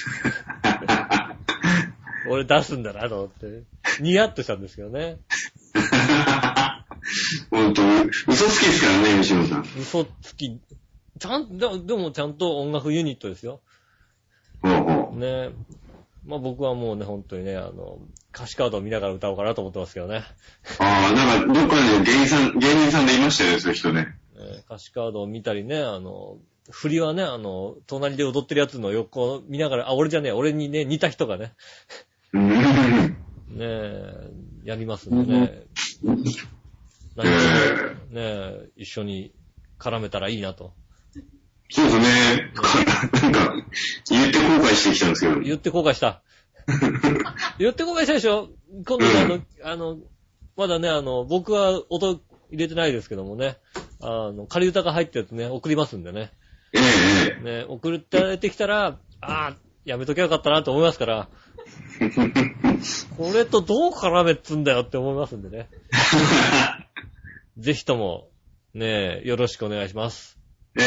俺出すんだなと思って、ニヤッとしたんですけどね。ほんと、嘘つきですからね、吉野さん。嘘つき、ちゃん、ででもちゃんと音楽ユニットですよ。ほうほう。ね。まあ僕はもうね、本当にね、あの、歌詞カードを見ながら歌おうかなと思ってますけどね。ああ、なんか、どっかで芸人さん、芸人さんでいましたよね、そういう人ね。えー歌詞カードを見たりね、あの、振りはね、あの、隣で踊ってるやつの横を見ながら、あ、俺じゃねえ、俺にね、似た人がね、うん。ねえ、やりますんでね。何かね、一緒に絡めたらいいなと。そうですね。なんか、言って後悔してきたんですけど。言って後悔した。言って後悔したでしょ？今度ね、あの、あの、まだね、あの、僕は音入れてないですけどもね、あの、仮歌が入ったやつね、送りますんでね。ええね、送ってきたら、ああ、やめときゃよかったなと思いますから、え これとどう絡めっつんだよって思いますんでね。ぜひとも、ねよろしくお願いします。え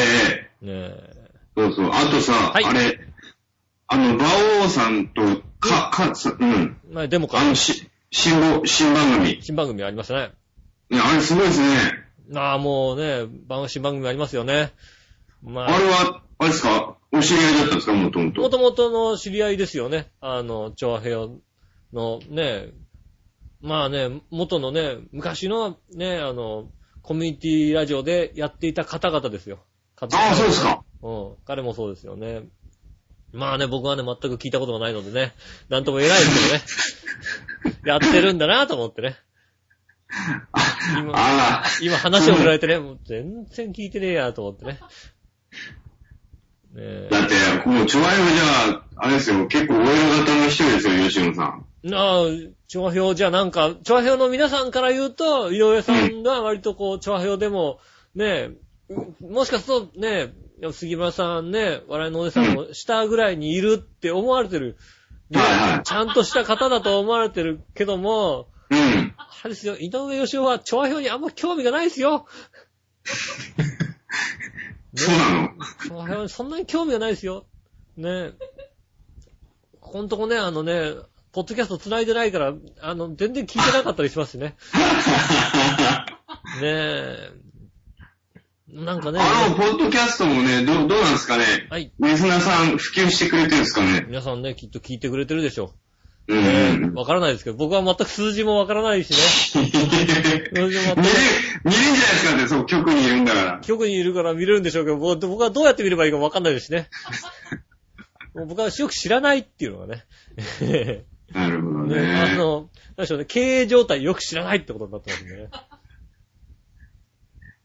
えねえ。そうそう。あとさ、はいあれ、あの、馬王さんと、か、か、さうん。まあ、でもかあ、の、し、新番、新番組。新番組ありましたね。ね、あれすごいですね。ああ、もうね、番新番組ありますよね。まあれは、あれですか？お知り合いだったんですか？もとももと。ともとの知り合いですよね。あの、調和平のね、まあね、元のね、昔のね、あの、コミュニティラジオでやっていた方々ですよ。あああ、そうですか。うん。彼もそうですよね。まあね、僕はね、全く聞いたことがないのでね、なんとも言えないですけどね。やってるんだなと思ってね。今、あ今話を振られてね、もう全然聞いてねえやと思ってね。ねあ、だって、もう、チョアヨじゃあ、あれですよ、結構 OL 型の人ですよ、吉野さん。なあ、調和表じゃあなんか、調和表の皆さんから言うと、井上さんが割とこう、調和表でも、ねえ、もしかするとね、杉村さんね、笑いのお姉さんの下ぐらいにいるって思われてる。ねはいはいちゃんとした方だと思われてるけども、うん。あれですよ、井上義雄は調和表にあんま興味がないですよ。そうなの？そんなに興味がないですよ。ねここんとこね、あのね、ポッドキャスト繋いでないから、あの、全然聞いてなかったりしますしね。ねえ。なんかね、あの、ポッドキャストもね、どう、どうなんですかね？はい。リスナーさん普及してくれてるんですかね？皆さんね、きっと聞いてくれてるでしょう。わからないですけど、僕は全く数字もわからないしね。見れ、見れんじゃないですかって、そう、局にいるんだから。局にいるから見れるんでしょうけど、僕僕はどうやって見ればいいかわかんないですしね。もう僕はよく知らないっていうのがね。なるほどね、あね。の、なんでしょうね、経営状態よく知らないってことになってますね。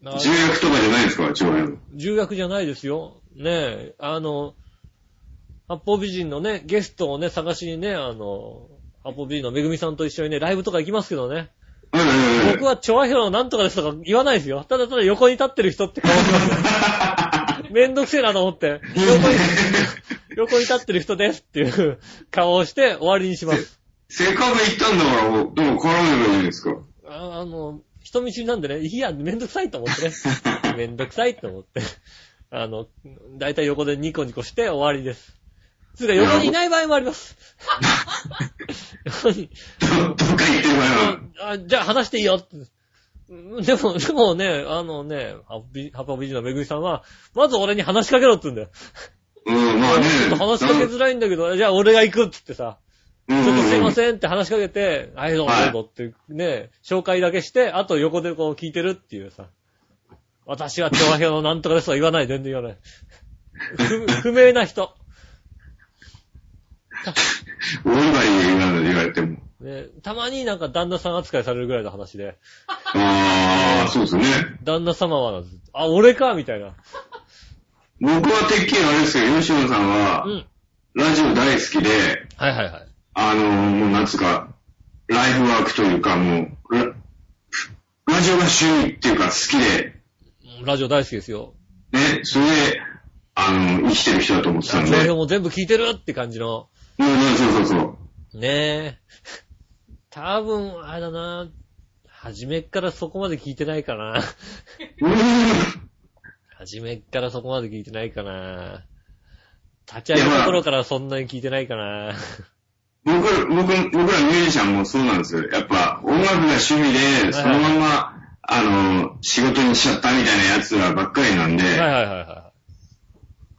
あ重役とかじゃないですか、チョアヨ。重役じゃないですよ。ねえ、あの、八方美人のね、ゲストをね、探しにね、あの、八方美人のめぐみさんと一緒にね、ライブとか行きますけどね。僕はチョアヘロなんとかですとか言わないですよ。ただただ横に立ってる人って顔しますよ。めんどくせえなと思って、横に、横に立ってる人ですっていう顔をして終わりにします。せっかく行ったんだから、もうでも絡めばいいんですか？ああの、人見知りなんでね、いや、めんどくさいと思ってね。めんどくさいと思って。あの、だいたい横でニコニコして終わりです。つうか横にいない場合もあります。横 にど、どっか行ってるから。ああじゃあ話していいよでも、でもね、あのね、ハッピービジのめぐみさんは、まず俺に話しかけろって言うんだよ。うん、まあね。ちょっと話しかけづらいんだけど、じゃあ俺が行くって言ってさ、うんちょっとすいまん。せんって話しかけて、はい、どうぞはいどうぞってね、紹介だけして、あと横でこう聞いてるっていうさ。私は調和表のなんとかですとは言わない、全然言わない。不 不明な人。オールバリーなので言われても。ね、たまになんか旦那さん扱いされるぐらいの話で、ああ、そうですね。旦那様はあ、俺かみたいな。僕はてっきりあれですよ、吉野さんはう、ん。ラジオ大好きで、はいはいはい。あの、もうなんつうか、ライフワークというか、もう、ララジオが趣味っていうか好きで、ラジオ大好きですよ。ね、それで、あの、生きてる人だと思ってたんで。調和表も全部聞いてるって感じの。うん、うん、そうそうそう。ねえ。多分、あれだな。初めっからそこまで聞いてないかな。うーん。初めっからそこまで聞いてないかな。立ち上げた頃からそんなに聞いてないかな。僕、僕、僕らミュージシャンもそうなんですよ。やっぱ、音楽が趣味で、そのまんま、あの、仕事にしちゃったみたいなやつらばっかりなんで、はいはいはいは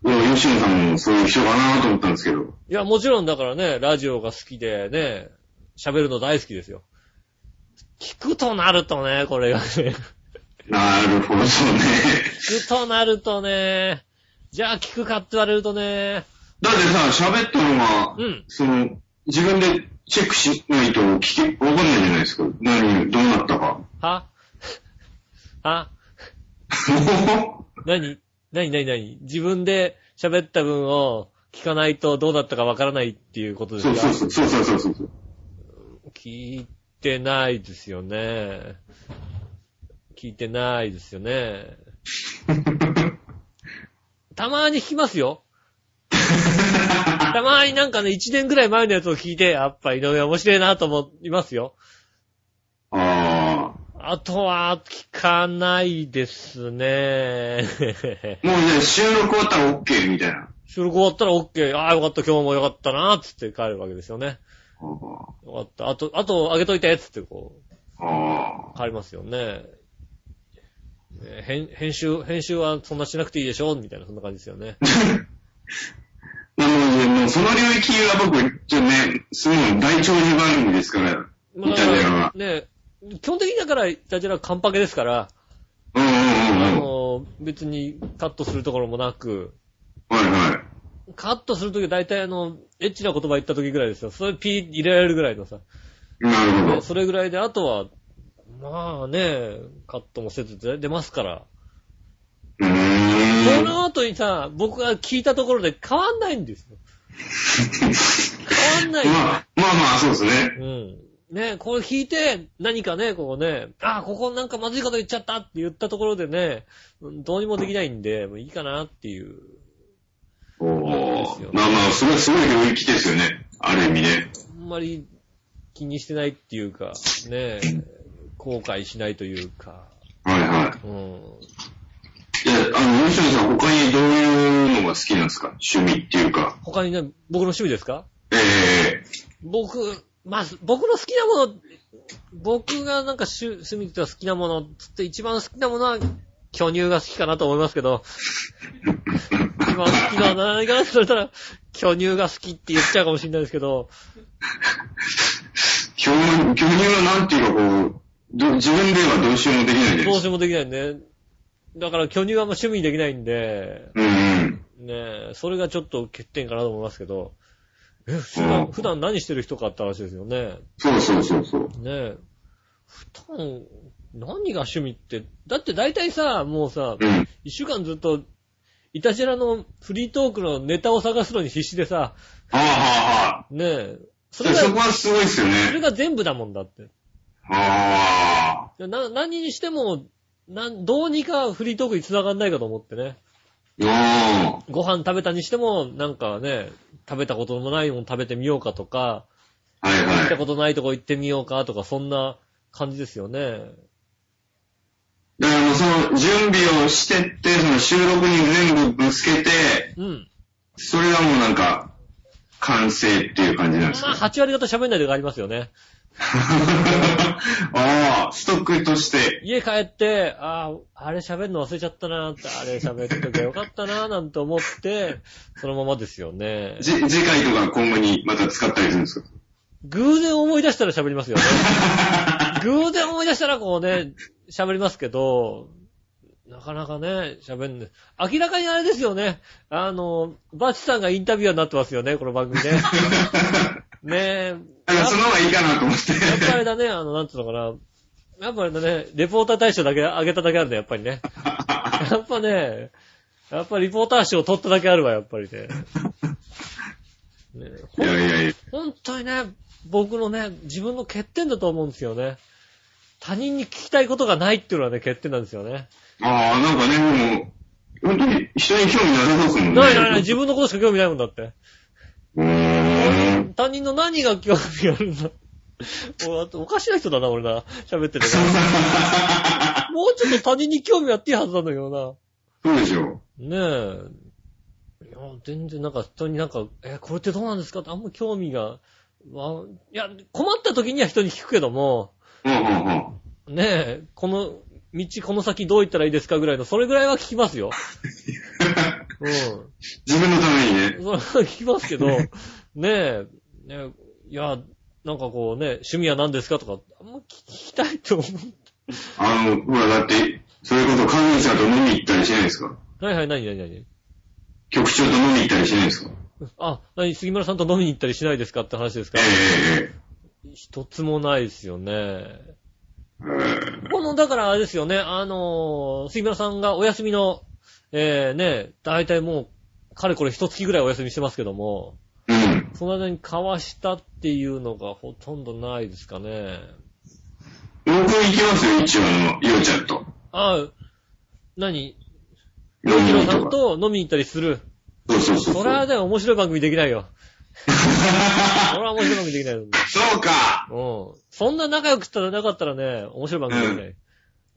うん吉野さんもそういう人かなと思ったんですけど。い。いや、もちろんだからね、ラジオが好きでね、喋るの大好きですよ。聞くとなるとね、これがね。なるほどね。聞くとなるとね、じゃあ聞くかって言われるとね、だってさ、喋ったのが、うん。その、自分でチェックしないと聞き、わかんないじゃないですか。何、どうなったか。は？は？何？何何何？自分で喋った分を聞かないとどうだったかわからないっていうことですか？そうそうそう、そうそうそう。聞いてないですよね。聞いてないですよね。たまーに聞きますよ。たまーになんかね、1年ぐらい前のやつを聞いて、やっぱ井上面白いなと思いますよ。ああとは、聞かないですね。あ。もうね、収録終わったら OK みたいな。収録終わったら OK。ああ、よかった、今日もよかったな、つって帰るわけですよね。あよかった。あと、あと、あげといて、つってこう、あ。帰りますよね。ね編編集、編集はそんなしなくていいでしょみたいな、そんな感じですよね。なので、もうその領域は僕、ちょっとね、すごい大長寿番組ですから。まあ、イタジェラはね、基本的にだから、イタジェラはカンパケですから、うんうんうんあうん。の、別にカットするところもなく、はいはカットするときは大体あの、エッチな言葉言ったときぐらいですよ。それピー入れられるぐらいのさ。い。なるほねど。それぐらいで、あとは、まあね、カットもせず出ますから。うーそん。の後にさ、僕が聞いたところで変わんないんですよ。変わんない。まあ、まあまあ、そうですね。うん。ね、これ聞いて、何かね、こうね、あ、ここなんかまずいこと言っちゃったって言ったところでね、うんどうにもできないんで、もういいかなっていう。おですよーまあまあ、それはすごい領域ですよね。ある意味ね。あんまり気にしてないっていうか、ね、後悔しないというか、はいはうん。い。いや、あの、吉野さん、他にどういうのが好きなんですか？趣味っていうか。他にね、僕の趣味ですか？ええ僕、まず、僕の好きなもの、僕がなんか趣趣味って言ったら好きなもの、つって一番好きなものは、巨乳が好きかなと思いますけど、一番好きなのは何かなって言われたら、巨乳が好きって言っちゃうかもしれないですけど、巨乳、巨乳はなんていうかこう、ど自分ではどうしようもできないで。どうしようもできないんで、だから巨乳はあんま趣味にできないんで、うんうん。ねえ、それがちょっと欠点かなと思いますけど、え、普段、普段何してる人かって話ですよね。そうそうそうそう。ねえ。普段、何が趣味って、だって大体さ、もうさ、うん。一週間ずっと、イタジラのフリートークのネタを探すのに必死でさ、はあはあはあ。ねえ、それが、そこはすごいですよそれね。が全部だもんだって。はあ。な、何にしても、なん、どうにかフリートークに繋がんないかと思ってね。あご飯食べたにしても、なんかね、食べたこともないもの食べてみようかとか、あ。はい行ったはい。ことないとこ行ってみようかとか、そんな感じですよね。だからもうその準備をしてって、その収録に全部ぶつけて、うん。それがもうなんか、完成っていう感じなんですまあ、か、8割方喋んないでがありますよね。ああ、ストックとして。家帰って、ああ、あれ喋るの忘れちゃったなって、あれ喋っときゃよかったななんて思って、そのままですよね。じ、次回とか今後にまた使ったりするんですか？偶然思い出したら喋りますよね。偶然思い出したらこうね、喋りますけど、なかなかね、喋んない。明らかにあれですよね。あの、バチさんがインタビュアーになってますよね、この番組ね。ねえ。なんかその方がいいかなと思って。やっぱりだね、あの、なんつうのかな。やっぱりだね、レポーター大賞だけあげただけあるんだ、やっぱりね。やっぱね、やっぱリポーター賞取っただけあるわ、やっぱりね。ねいやいやいや。本当にね、僕のね、自分の欠点だと思うんですよね。他人に聞きたいことがないっていうのはね、欠点なんですよね。ああ、なんかね、もう、本当に人に興味なさそうですもんね。ないないない、自分のことしか興味ないもんだって。うーん。他人の何が興味あるんだ？おおかしな人だな、俺な。喋っててな。もうちょっと他人に興味あっていいはずなんだけどそうでしょう。な。ねえ。いや、全然なんか人になんか、え、これってどうなんですか？ってあんま興味が、わいや、困った時には人に聞くけども、うんうんうん。ねえ、この道、この先どう行ったらいいですかぐらいの、それぐらいは聞きますよ。うん。自分のためにね。それは聞きますけど、ねえ、ねえいや、なんかこうね、趣味は何ですかとか、あんま聞きたいと思あの、ほら、だって、それこそ関西と飲み行ったりしないですか？う。はいはい、何何何？局長と飲み行ったりしないですか？あ、何、杉村さんと飲みに行ったりしないですかって話ですか？ええ一つもないですよね。ええこの、だからあれですよね、あのー杉村さんがお休みの、えー、ね、だいたいもう、かれこれ一月ぐらいお休みしてますけども、うん。その間に交わしたっていうのがほとんどないですかね。僕行きますよ、一応あの、ようちゃんと。ああ、何？飲洋一郎さんみにと飲みに行ったりする？そうそうそう。それはね、面白い番組できないよ。それは面白い番組できないよ。そうかうん。そんな仲良くしたらなかったらね、面白い番組できない。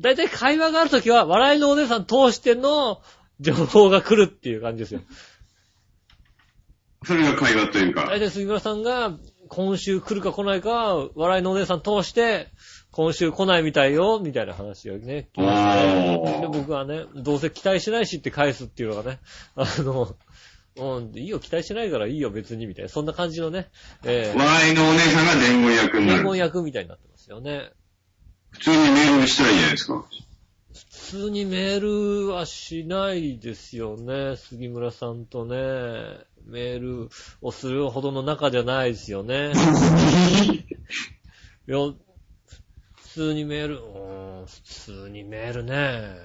だいたい会話があるときは、笑いのお姉さん通しての情報が来るっていう感じですよ。それが会話というかだい。たい杉村さんが、今週来るか来ないか、笑いのお姉さん通して、今週来ないみたいよ、みたいな話をね、聞きましたねおーで僕はね、どうせ期待しないしって返すっていうのがね、あの、うん、いいよ、期待しないからいいよ、別に、みたいな。そんな感じのね、え笑いのお姉さんが伝言役ー、にな伝言る。役みたいになってますよね。普通にメールしたらいいじゃないですか。普通にメールはしないですよね。杉村さんとね、メールをするほどの仲じゃないですよね。いや、普通にメール、うーん、普通にメールね。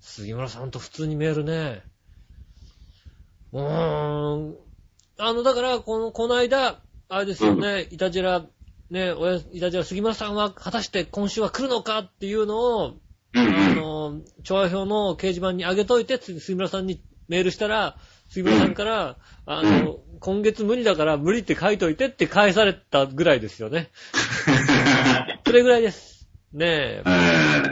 杉村さんと普通にメールね。うーん。あの、だから、この、この間、あれですよね、いたじら、ね、おや、いたじら杉村さんは果たして今週は来るのかっていうのを、あ。の、調和表の掲示板に上げといて、つ杉村さんにメールしたら、杉村さんから、あの、今月無理だから無理って書いといてって返されたぐらいですよね。それぐらいです。ねええ。ー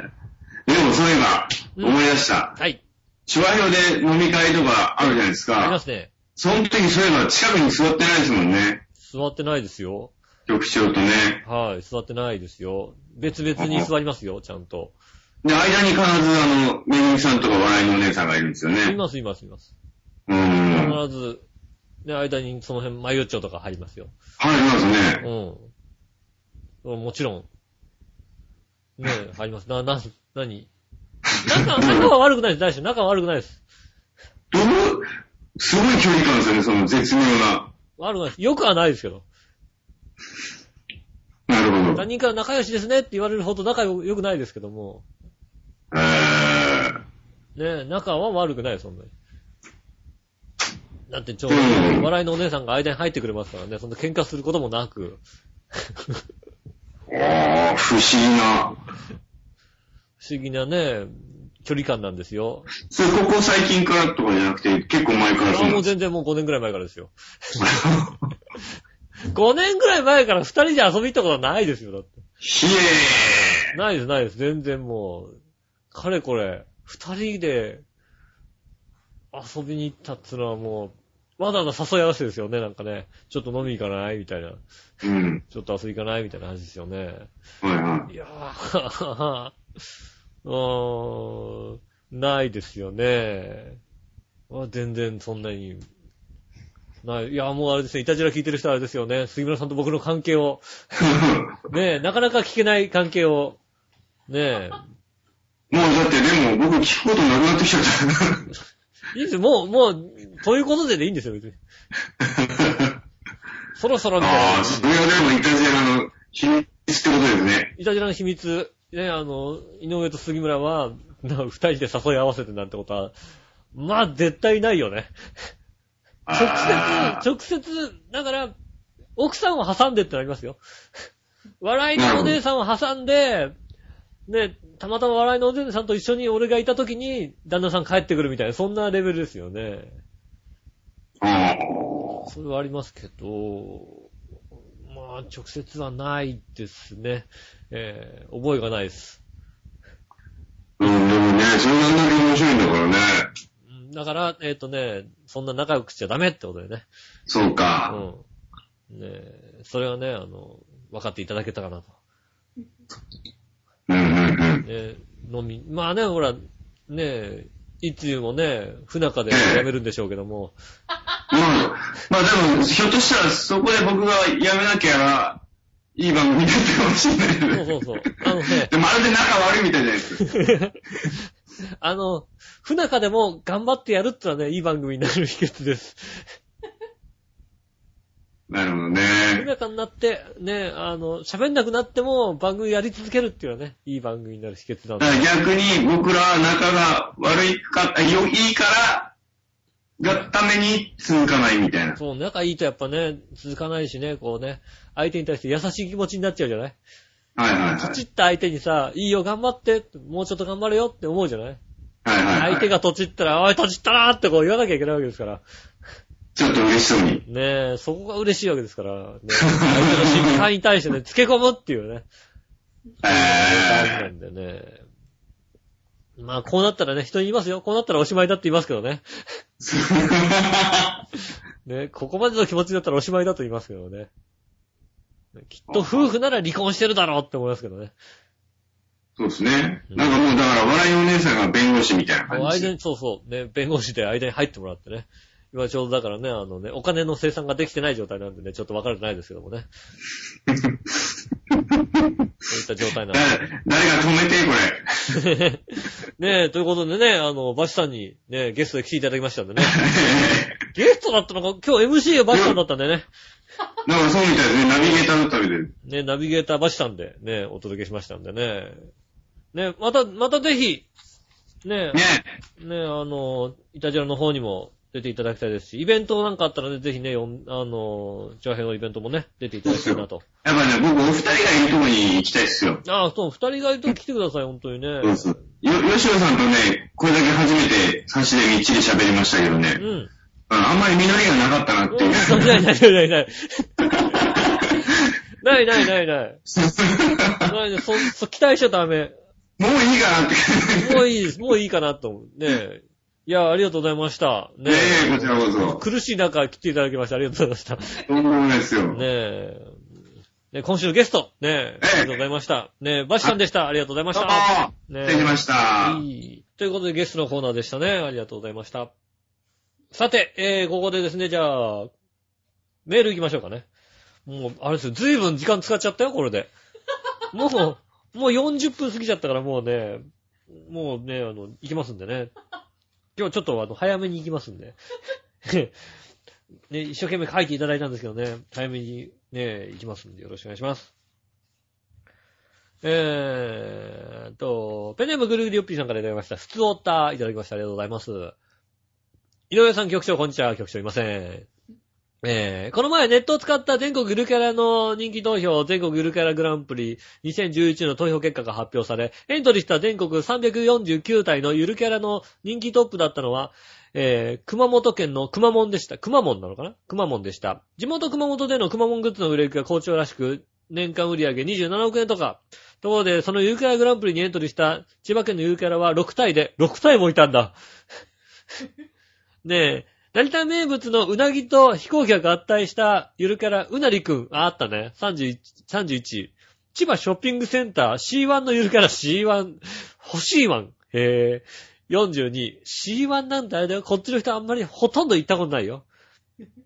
でもそういえば、思い出した。はい。手話表で飲み会とかあるじゃないですか。ありますね。その時そういえば近くに座ってないですもんね。座ってないですよ。局長とね。はい、座ってないですよ。別々に座りますよ、ちゃんと。で、間に必ずあの、めぐみさんとか笑いのお姉さんがいるんですよね。います、います、います。うーん。必ず、ね、間にその辺、マヨッチョとか入りますよ。入りますね。うん。もちろん。ねえ、入ります。な、な、なに 仲、仲は悪くないです。大丈夫。仲は悪くないです。どうすごい距離感ですよね、その絶妙な。悪くないです。よくはないですけど。なるほど。他人から仲良しですねって言われるほど仲良良くないですけども。えー、ねえ、仲は悪くないです、そんなに。だってちょう笑いのお姉さんが間に入ってくれますからね、そんな喧嘩することもなく。おー、不思議な。不思議なね、距離感なんですよ。それ、ここ最近からとかじゃなくて、結構前からそうあもう。全然もう5年ぐらい前からですよ。5年ぐらい前から2人で遊び行ったことはないですよ、だって。ひえないです、ないです。全然もう、かれこれ、二人で遊びに行ったっていうのはもう、わざわざ誘い合わせですよね、なんかね。ちょっと飲み行かないみたいな。ー。うん。ちょっと遊び行かないみたいな話ですよね。はいはいやー、うーん、ないですよね。あ全然そんなに、ない。いや、もうあれですね、いたじら聞いてる人はあれですよね。杉村さんと僕の関係を、ねえ、なかなか聞けない関係を、ねえ、もうだってでも僕聞くことなくなってきちゃった。いいですよ。もう、もう、そういうことででいいんですよ、別に。そろそろみたいああ、な。それはでもイタジェラの秘密ってことですね。いたじらの秘密、ね、あの、井上と杉村は、な二人で誘い合わせてなんてことは、まあ、絶対ないよね。直あ接、直接、だから、奥さんを挟んでってなりますよ。笑いのお姉さんを挟んで、ね、たまたま笑いのお姉さんと一緒に俺がいた時に、旦那さん帰ってくるみたいな、そんなレベルですよね。それはありますけど、まあ、直接はないですね。えー、覚えがないです。うん、でもね、そんなんだけ面白いんだからね。うんだから、えっ、とね、そんな仲良くしちゃダメってことでね。そうか。うん。ねえそれはね、あの、分かっていただけたかなと。うんうんうん。ね、飲み、まあね、ほら、ねえ、いつもね、不仲でやめるんでしょうけども、ま あ、まあでも、ひょっとしたらそこで僕が辞めなきゃ、いい番組だったかもしれないそうね。そうそう。あのね、でまるで仲悪いみたいじゃないですか。あの、不仲でも頑張ってやるってのはね、いい番組になる秘訣です。なるほど不ね。仲になって、ね、あの、喋んなくなっても番組やり続けるっていうのはね、いい番組になる秘訣なんでだから逆に僕らは仲が悪いか、あよいいから、がために続かないみたいな。そう、仲いいとやっぱね、続かないしね、こうね、相手に対して優しい気持ちになっちゃうじゃない？はいはいはい。とちった相手にさ、いいよ、頑張って、もうちょっと頑張れよって思うじゃない？はいはいはい。相手がとちったら、おい、とちったなーってこう言わなきゃいけないわけですから。ちょっと嬉しそうに。ねえ、そこが嬉しいわけですから、ね、相手の失敗に対してね、つけ込むっていうね。大事なえんでね。まあ、こうなったらね、人に言いますよ。こうなったらおしまいだって言いますけどね。ね、ここまでの気持ちだったらおしまいだと言いますけどね。きっと夫婦なら離婚してるだろうって思いますけどね。そうですね。なんかもうだから笑いお姉さんが弁護士みたいな感じで。間に、そうそう、ね、弁護士で間に入ってもらってね。今ちょうどだからね、あのね、お金の生産ができてない状態なんでね、ちょっと分かれてないですけどもね。そういった状態なんで。誰誰が止めて、これ。ねえ、ということでね、あの、バシさんにね、ゲストで来ていただきましたんでね。ゲストだったのか、今日 MC がバシさんだったんでね。なんかそうみたいですね。ナビゲーターだったみたいで。ね、ナビゲーターバシさんでね、お届けしましたんでね。ね、また、またぜひ、ね、ねね、あの、イタジラの方にも出ていただきたいですし、イベントなんかあったらね、ぜひね、よんあの、長編のイベントもね、出ていただきたいなと。やっぱね、僕お二人がいるとこに行きたいっすよ。ああ、そう、二人がいると来てください、本当にね。そうそう。よ、吉野さんとね、これだけ初めて差しでみっちり喋りましたけどね。うん。うんあんまり実りがなかったなっていう。ないないないない。ないないないない。ないないそ、そ、期待しちゃダメ。もういいかなって。もういいです。もういいかなと思う。ねえ。いや、ありがとうございました。ねねえ、こちらこそ。苦しい中来ていただきましてありがとうございました。とんでもないですよ。ねえ。ね今週のゲスト、ねえ、ありがとうございました。ねえ、バシさんでした。ありがとうございました。ね失礼しました。いい。ということでゲストのコーナーでしたね。ありがとうございました。さて、えー、ここでですね、じゃあ、メール行きましょうかね。もう、あれですよ、ずいぶん時間使っちゃったよ、これで。もう、もう40分過ぎちゃったから、もうね、もうね、あの、行きますんでね。今日ちょっとあの、早めに行きますんで。ね、一生懸命書いていただいたんですけどね、早めにね、行きますんでよろしくお願いします。えーと、ペネムぐるぐるよっぴーさんからいただきました。普通オッターいただきました。ありがとうございます。井上さん局長、こんにちは。局長いません。えー、この前ネットを使った全国ゆるキャラの人気投票、全国ゆるキャラグランプリ2011の投票結果が発表され、エントリーした全国349体のゆるキャラの人気トップだったのは、えー、熊本県の熊門でした。熊門なのかな？熊門でした。地元熊本での熊門グッズの売れ行きが好調らしく、年間売上げ27億円とか。ところで、そのゆるキャラグランプリにエントリーした千葉県のゆるキャラは6体で、6体もいたんだ。ねえ、成田名物のうなぎと飛行機が合体したゆるキャラ、うなりくん。あ、あったね。31、31。千葉ショッピングセンター C1 のゆるキャラ C1。欲しいわん。へえ。42。C1 なんてあれだよ。こっちの人あんまりほとんど行ったことないよ。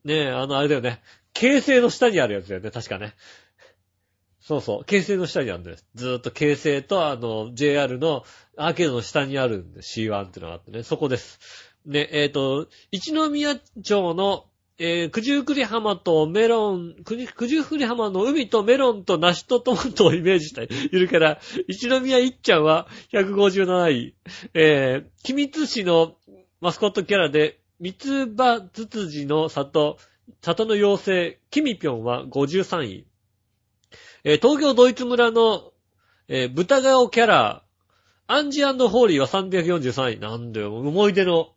ねえ、あの、あれだよね。京成の下にあるやつだよね。確かね。そうそう。京成の下にあるんです。ずーっと京成とあの、JR のアーケードの下にあるんで、C1 ってのがあってね。そこです。ね、えっ、と、一宮町の、えー、九十九里浜とメロン、九十九里浜の海とメロンと梨とトマトをイメージしたい。るから、一宮一ちゃんは157位。えー、君津市のマスコットキャラで、三つ葉ツツジの里、里の妖精、キミピョンは53位。えー東京ドイツ村の、えー豚顔キャラ、アンジホーリーは343位。なんだよ、思い出の、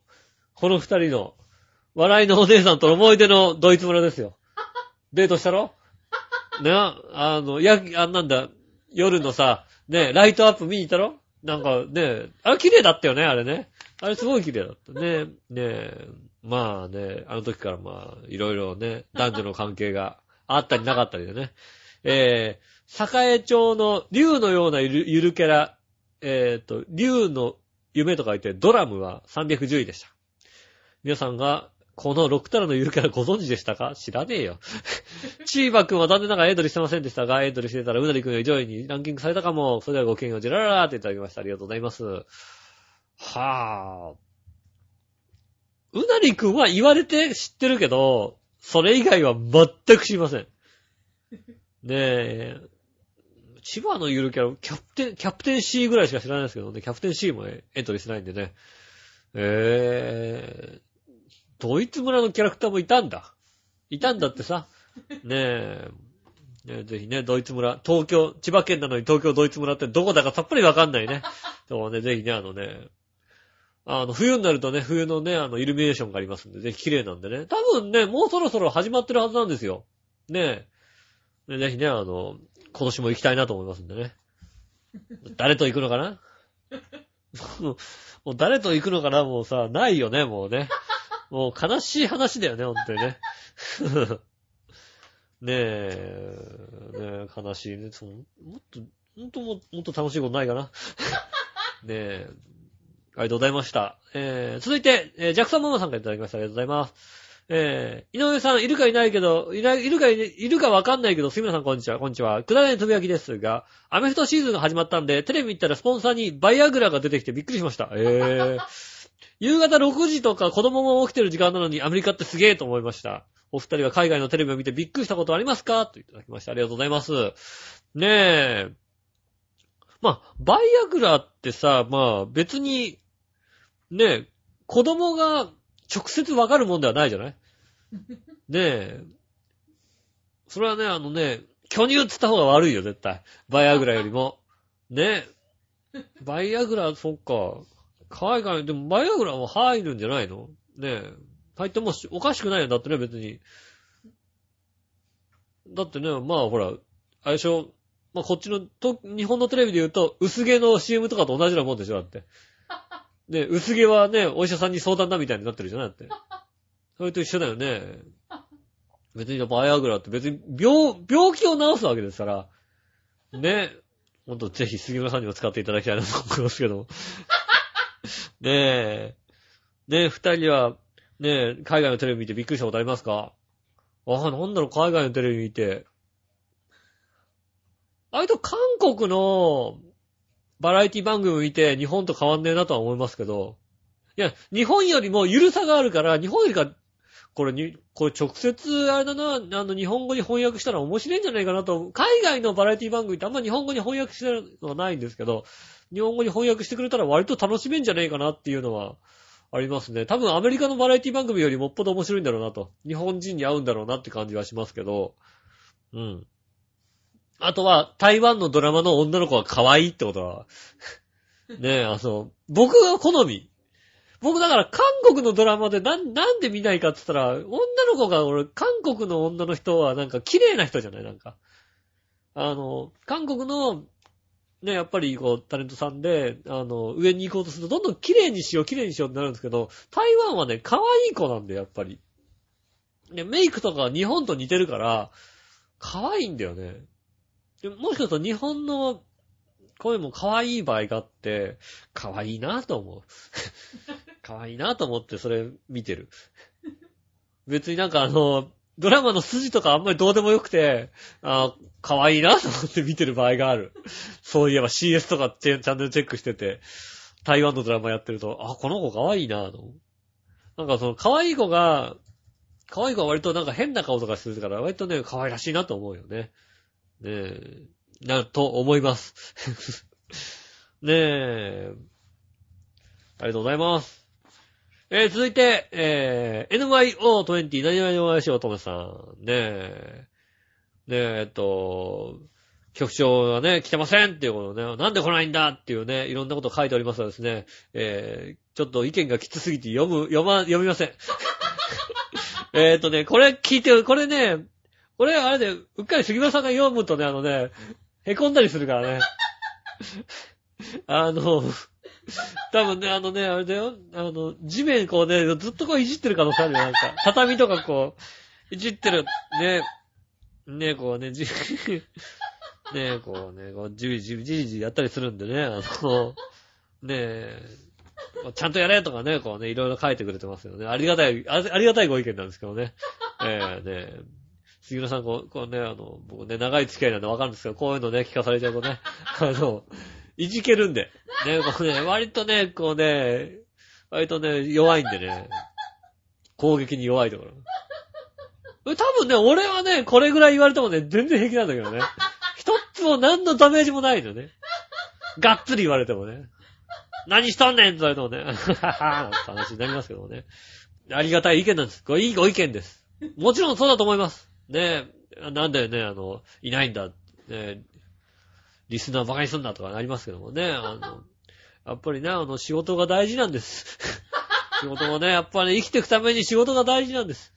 この二人の、笑いのお姉さんとの思い出のドイツ村ですよ。デートしたろ？ね、あの、や、あん、なんだ、夜のさ、ね、ライトアップ見に行ったろ？なんかね、あれ綺麗だったよね、あれね。あれすごい綺麗だったね。ねまあね、あの時からまあ、いろいろね、男女の関係があったりなかったりでね。えー、栄町の竜のようなゆるゆるキャラ、えっ、と、竜の夢と書いてドラムは310位でした。皆さんが、この6タラのゆるキャラご存知でしたか？知らねえよ。チーバくんは残念ながらエントリーしてませんでしたが、エントリーしてたらうなりくんが上位にランキングされたかも。それではごきげんよう、ジェラララーっていただきました。ありがとうございます。はあ。うなりくんは言われて知ってるけど、それ以外は全く知りません。ねえ。千葉のゆるキャラ、キャプテン、キャプテン C ぐらいしか知らないですけどね、キャプテン C もエントリーしてないんでね。えー、ドイツ村のキャラクターもいたんだ。いたんだってさ。ねえ。ねえぜひね、ドイツ村、東京、千葉県なのに東京ドイツ村ってどこだかさっぱりわかんないね。そうね、ぜひね、あのね、あの、冬になるとね、冬のね、あの、イルミネーションがありますんで、ぜひ綺麗なんでね。多分ね、もうそろそろ始まってるはずなんですよ。ねえ。ねぜひね、あの、今年も行きたいなと思いますんでね。誰と行くのかな？もう誰と行くのかな？もうさ、ないよね、もうね。もう悲しい話だよね、ほんとにね。ねえ、ねえ、悲しいね。そのもっと、ほんとも、もっと楽しいことないかな。ねえ。ありがとうございました。えー、続いて、えー、ジャクソンママさんからいただきました。ありがとうございます。えー、井上さん、いるかいないけど、いない、いるかい、いるかわかんないけど、杉村さんこんにちは、こんにちは。くだらないつぶやきですが、アメフトシーズンが始まったんで、テレビ見たらスポンサーにバイアグラが出てきてびっくりしました。えー。夕方6時とか子供も起きてる時間なのにアメリカってすげえと思いました。お二人は海外のテレビを見てびっくりしたことありますか？といただきました。ありがとうございます。ねえ。まあ、バイアグラってさ、まあ別に、ねえ、子供が直接わかるもんではないじゃない？ねえ。それはね、あのね、巨乳っつった方が悪いよ、絶対。バイアグラよりも。ねえ。バイアグラ、そっか。海外、でもバイアグラも入るんじゃないの？ねえ。入ってもおかしくないよ、だってね、別に。だってね、まあほら、あれでしょ、まあこっちの、と、日本のテレビで言うと、薄毛の CM とかと同じようなもんでしょ、だって。ね、薄毛はね、お医者さんに相談だみたいになってるじゃない？だって。それと一緒だよね。別にバイアグラって別に病、病気を治すわけですから。ね。ほんとぜひ杉村さんにも使っていただきたいなと思いますけど。ねえ。ねえ、二人は、ねえ、海外のテレビ見てびっくりしたことありますか？あ、なんだろう、海外のテレビ見て。あれと韓国のバラエティ番組見て日本と変わんねえなとは思いますけど。いや、日本よりも緩さがあるから、日本よりか、これに、これ直接、あれだな、あの、日本語に翻訳したら面白いんじゃないかなと。海外のバラエティ番組ってあんま日本語に翻訳してるのはないんですけど、日本語に翻訳してくれたら割と楽しめんじゃねえかなっていうのはありますね。多分アメリカのバラエティ番組よりもっぽど面白いんだろうなと。日本人に合うんだろうなって感じはしますけど。うん。あとは、台湾のドラマの女の子が可愛いってことは、ねえ、あの、僕が好み。僕だから韓国のドラマでなん、なんで見ないかって言ったら、女の子が俺、韓国の女の人はなんか綺麗な人じゃない？なんか。あの、韓国の、ね、やっぱりこう、タレントさんで、あの、上に行こうとすると、どんどん綺麗にしよう、綺麗にしようってなるんですけど、台湾はね、可愛い子なんだよ、やっぱり。ね、メイクとか日本と似てるから、可愛いんだよね。でもしかすると日本の声も可愛い場合があって、可愛いなと思う。可愛いなと思ってそれ見てる。別になんかあの、ドラマの筋とかあんまりどうでもよくて、あ可愛いなと思って見てる場合がある。そういえば CS とかチャチャンネルチェックしてて、台湾のドラマやってると、あ、この子可愛いなと。なんかその可愛い子が、可愛い子は割となんか変な顔とかするから、割とね、可愛らしいなと思うよね。ねえ、な、と思います。ねえ。ありがとうございます。えー、続いて、えー、NYO20 何々お会いしようとめさん。ねえ。ねえ、えっと、局長がね、来てませんっていうことね、なんで来ないんだっていうね、いろんなこと書いておりますがですね、えー、ちょっと意見がきつすぎて読む、読ま、読みません。えっとね、これ聞いてる、これね、これあれで、うっかり杉村さんが読むとね、あのね、凹んだりするからね。あの、多分ね、あのね、あれだよ、あの、地面こうね、ずっとこういじってる可能性あるよ、なんか。畳とかこう、いじってる、ね、ね、こうね、じ、ね、こうね、こう、じりじりじりじりやったりするんでね、あの、ねちゃんとやれとかね、こうね、いろいろ書いてくれてますよね。ありがたい、ありがたいご意見なんですけどね。ええね杉村さん、こう、こうね、あの、僕ね、長い付き合いなんでわかるんですけど、こういうのね、聞かされちゃうとね、あの、いじけるんで。ね、こうね、割とね、こうね、割とね、弱いんでね、攻撃に弱いところ。多分ね、俺はね、これぐらい言われてもね、全然平気なんだけどね。一つも何のダメージもないのね。がっつり言われてもね。何しとんねんって言われてもね。ははは話になりますけどもね。ありがたい意見なんです。これいいご意見です。もちろんそうだと思います。ね、なんだよね、あの、いないんだ。ね、リスナーバカにすんだとかなりますけどもね。あの、やっぱりね、あの、仕事が大事なんです。仕事もね、やっぱり、生きていくために仕事が大事なんです。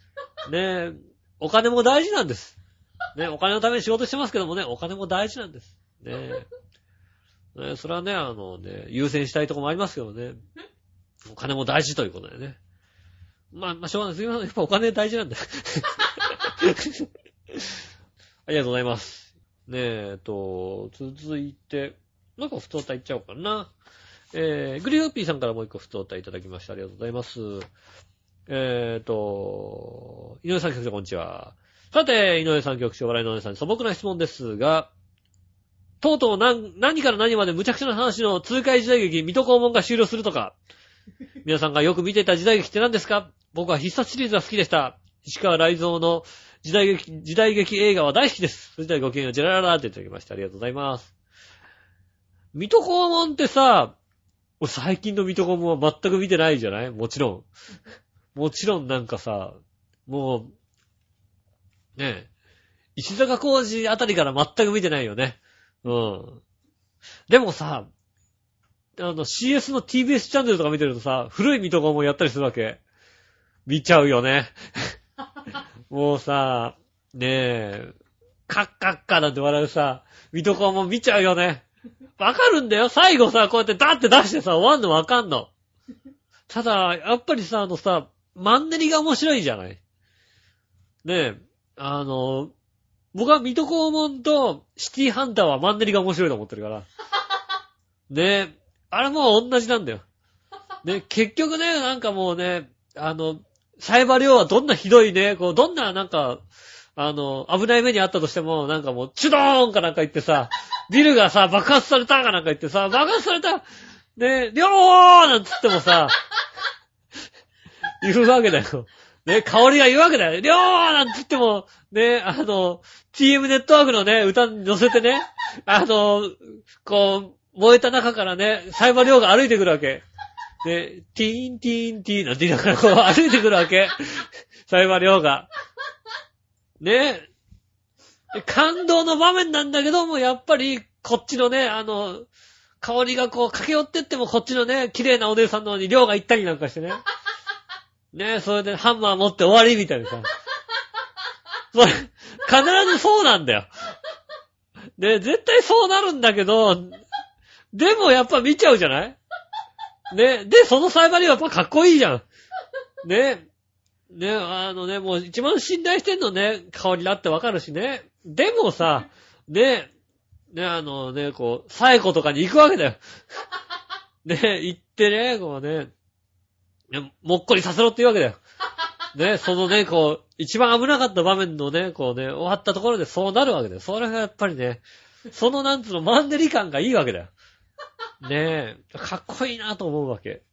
ねえ、お金も大事なんです。ね、お金のために仕事してますけどもね、お金も大事なんです。ねえ。ねそれはね、あのね、優先したいところもありますけどね。お金も大事ということでね。まあ、まあ、しょうがない。すいません。やっぱお金大事なんだ。ありがとうございます。ねえ、と、続いて、なんか普通歌いっちゃおうかな。えー、グリューピーさんからもう一個普通歌いただきました。ありがとうございます。えーと、井上さん局長こんにちは。さて、井上さん局長、笑いのお姉さんに素朴な質問ですが、とうとう何何から何まで無茶苦茶な話の痛快時代劇、水戸黄門が終了するとか、皆さんがよく見ていた時代劇って何ですか？僕は必殺シリーズが好きでした。石川雷蔵の時代劇、時代劇映画は大好きです。それではごきげんよう、ジェラララっていただきました。ありがとうございます。水戸黄門ってさ、俺最近の水戸黄門は全く見てないじゃない？もちろん。もちろんなんかさ、もう、ねえ、石坂浩二あたりから全く見てないよね。うん。でもさ、あの CS の TBS チャンネルとか見てるとさ、古い水戸黄門やったりするわけ。見ちゃうよね。もうさ、ねえ、カッカッカなんて笑うさ、水戸黄門見ちゃうよね。わかるんだよ。最後さ、こうやってダって出してさ、終わんのわかんの。ただ、やっぱりさ、あのさ、マンネリが面白いじゃない。ねえ、あの、僕は水戸黄門とシティハンターはマンネリが面白いと思ってるから。ねえ、あれも同じなんだよ。ね、結局ね、なんかもうね、あの、サイバリオはどんなひどいね、こう、どんななんか、あの、危ない目にあったとしても、なんかもう、チュドーンかなんか言ってさ、ビルがさ、爆発されたかなんか言ってさ、爆発された、ね、りょーなんつってもさ、言うわけだよ。ね、香りが言うわけだよ。りょーなんつっても、ね、あの、TM ネットワークのね、歌に乗せてね、あの、こう、燃えた中からね、サイバーリョウが歩いてくるわけ。で、ティーンティーンティーンなんて言いながらこう歩いてくるわけ。サイバーリョウが。ね。で感動の場面なんだけども、やっぱり、こっちのね、あの、香りがこう駆け寄ってっても、こっちのね、綺麗なお姉さんの方に量が行ったりなんかしてね。ねそれでハンマー持って終わりみたいなさ。それ、必ずそうなんだよ。ね絶対そうなるんだけど、でもやっぱ見ちゃうじゃないねで、そのサイバリはやっぱかっこいいじゃん。ねねあのね、もう一番信頼してんのね、香りだってわかるしね。でもさ、ねね、あのね、こう、サイコとかに行くわけだよ。ね行ってね、こうね、ねもっこりさせろって言うわけだよ。ね、そのね、こう、一番危なかった場面のね、こうね、終わったところでそうなるわけだよ。それがやっぱりね、そのなんつうの、マンネリ感がいいわけだよ。ねえ、かっこいいなと思うわけ。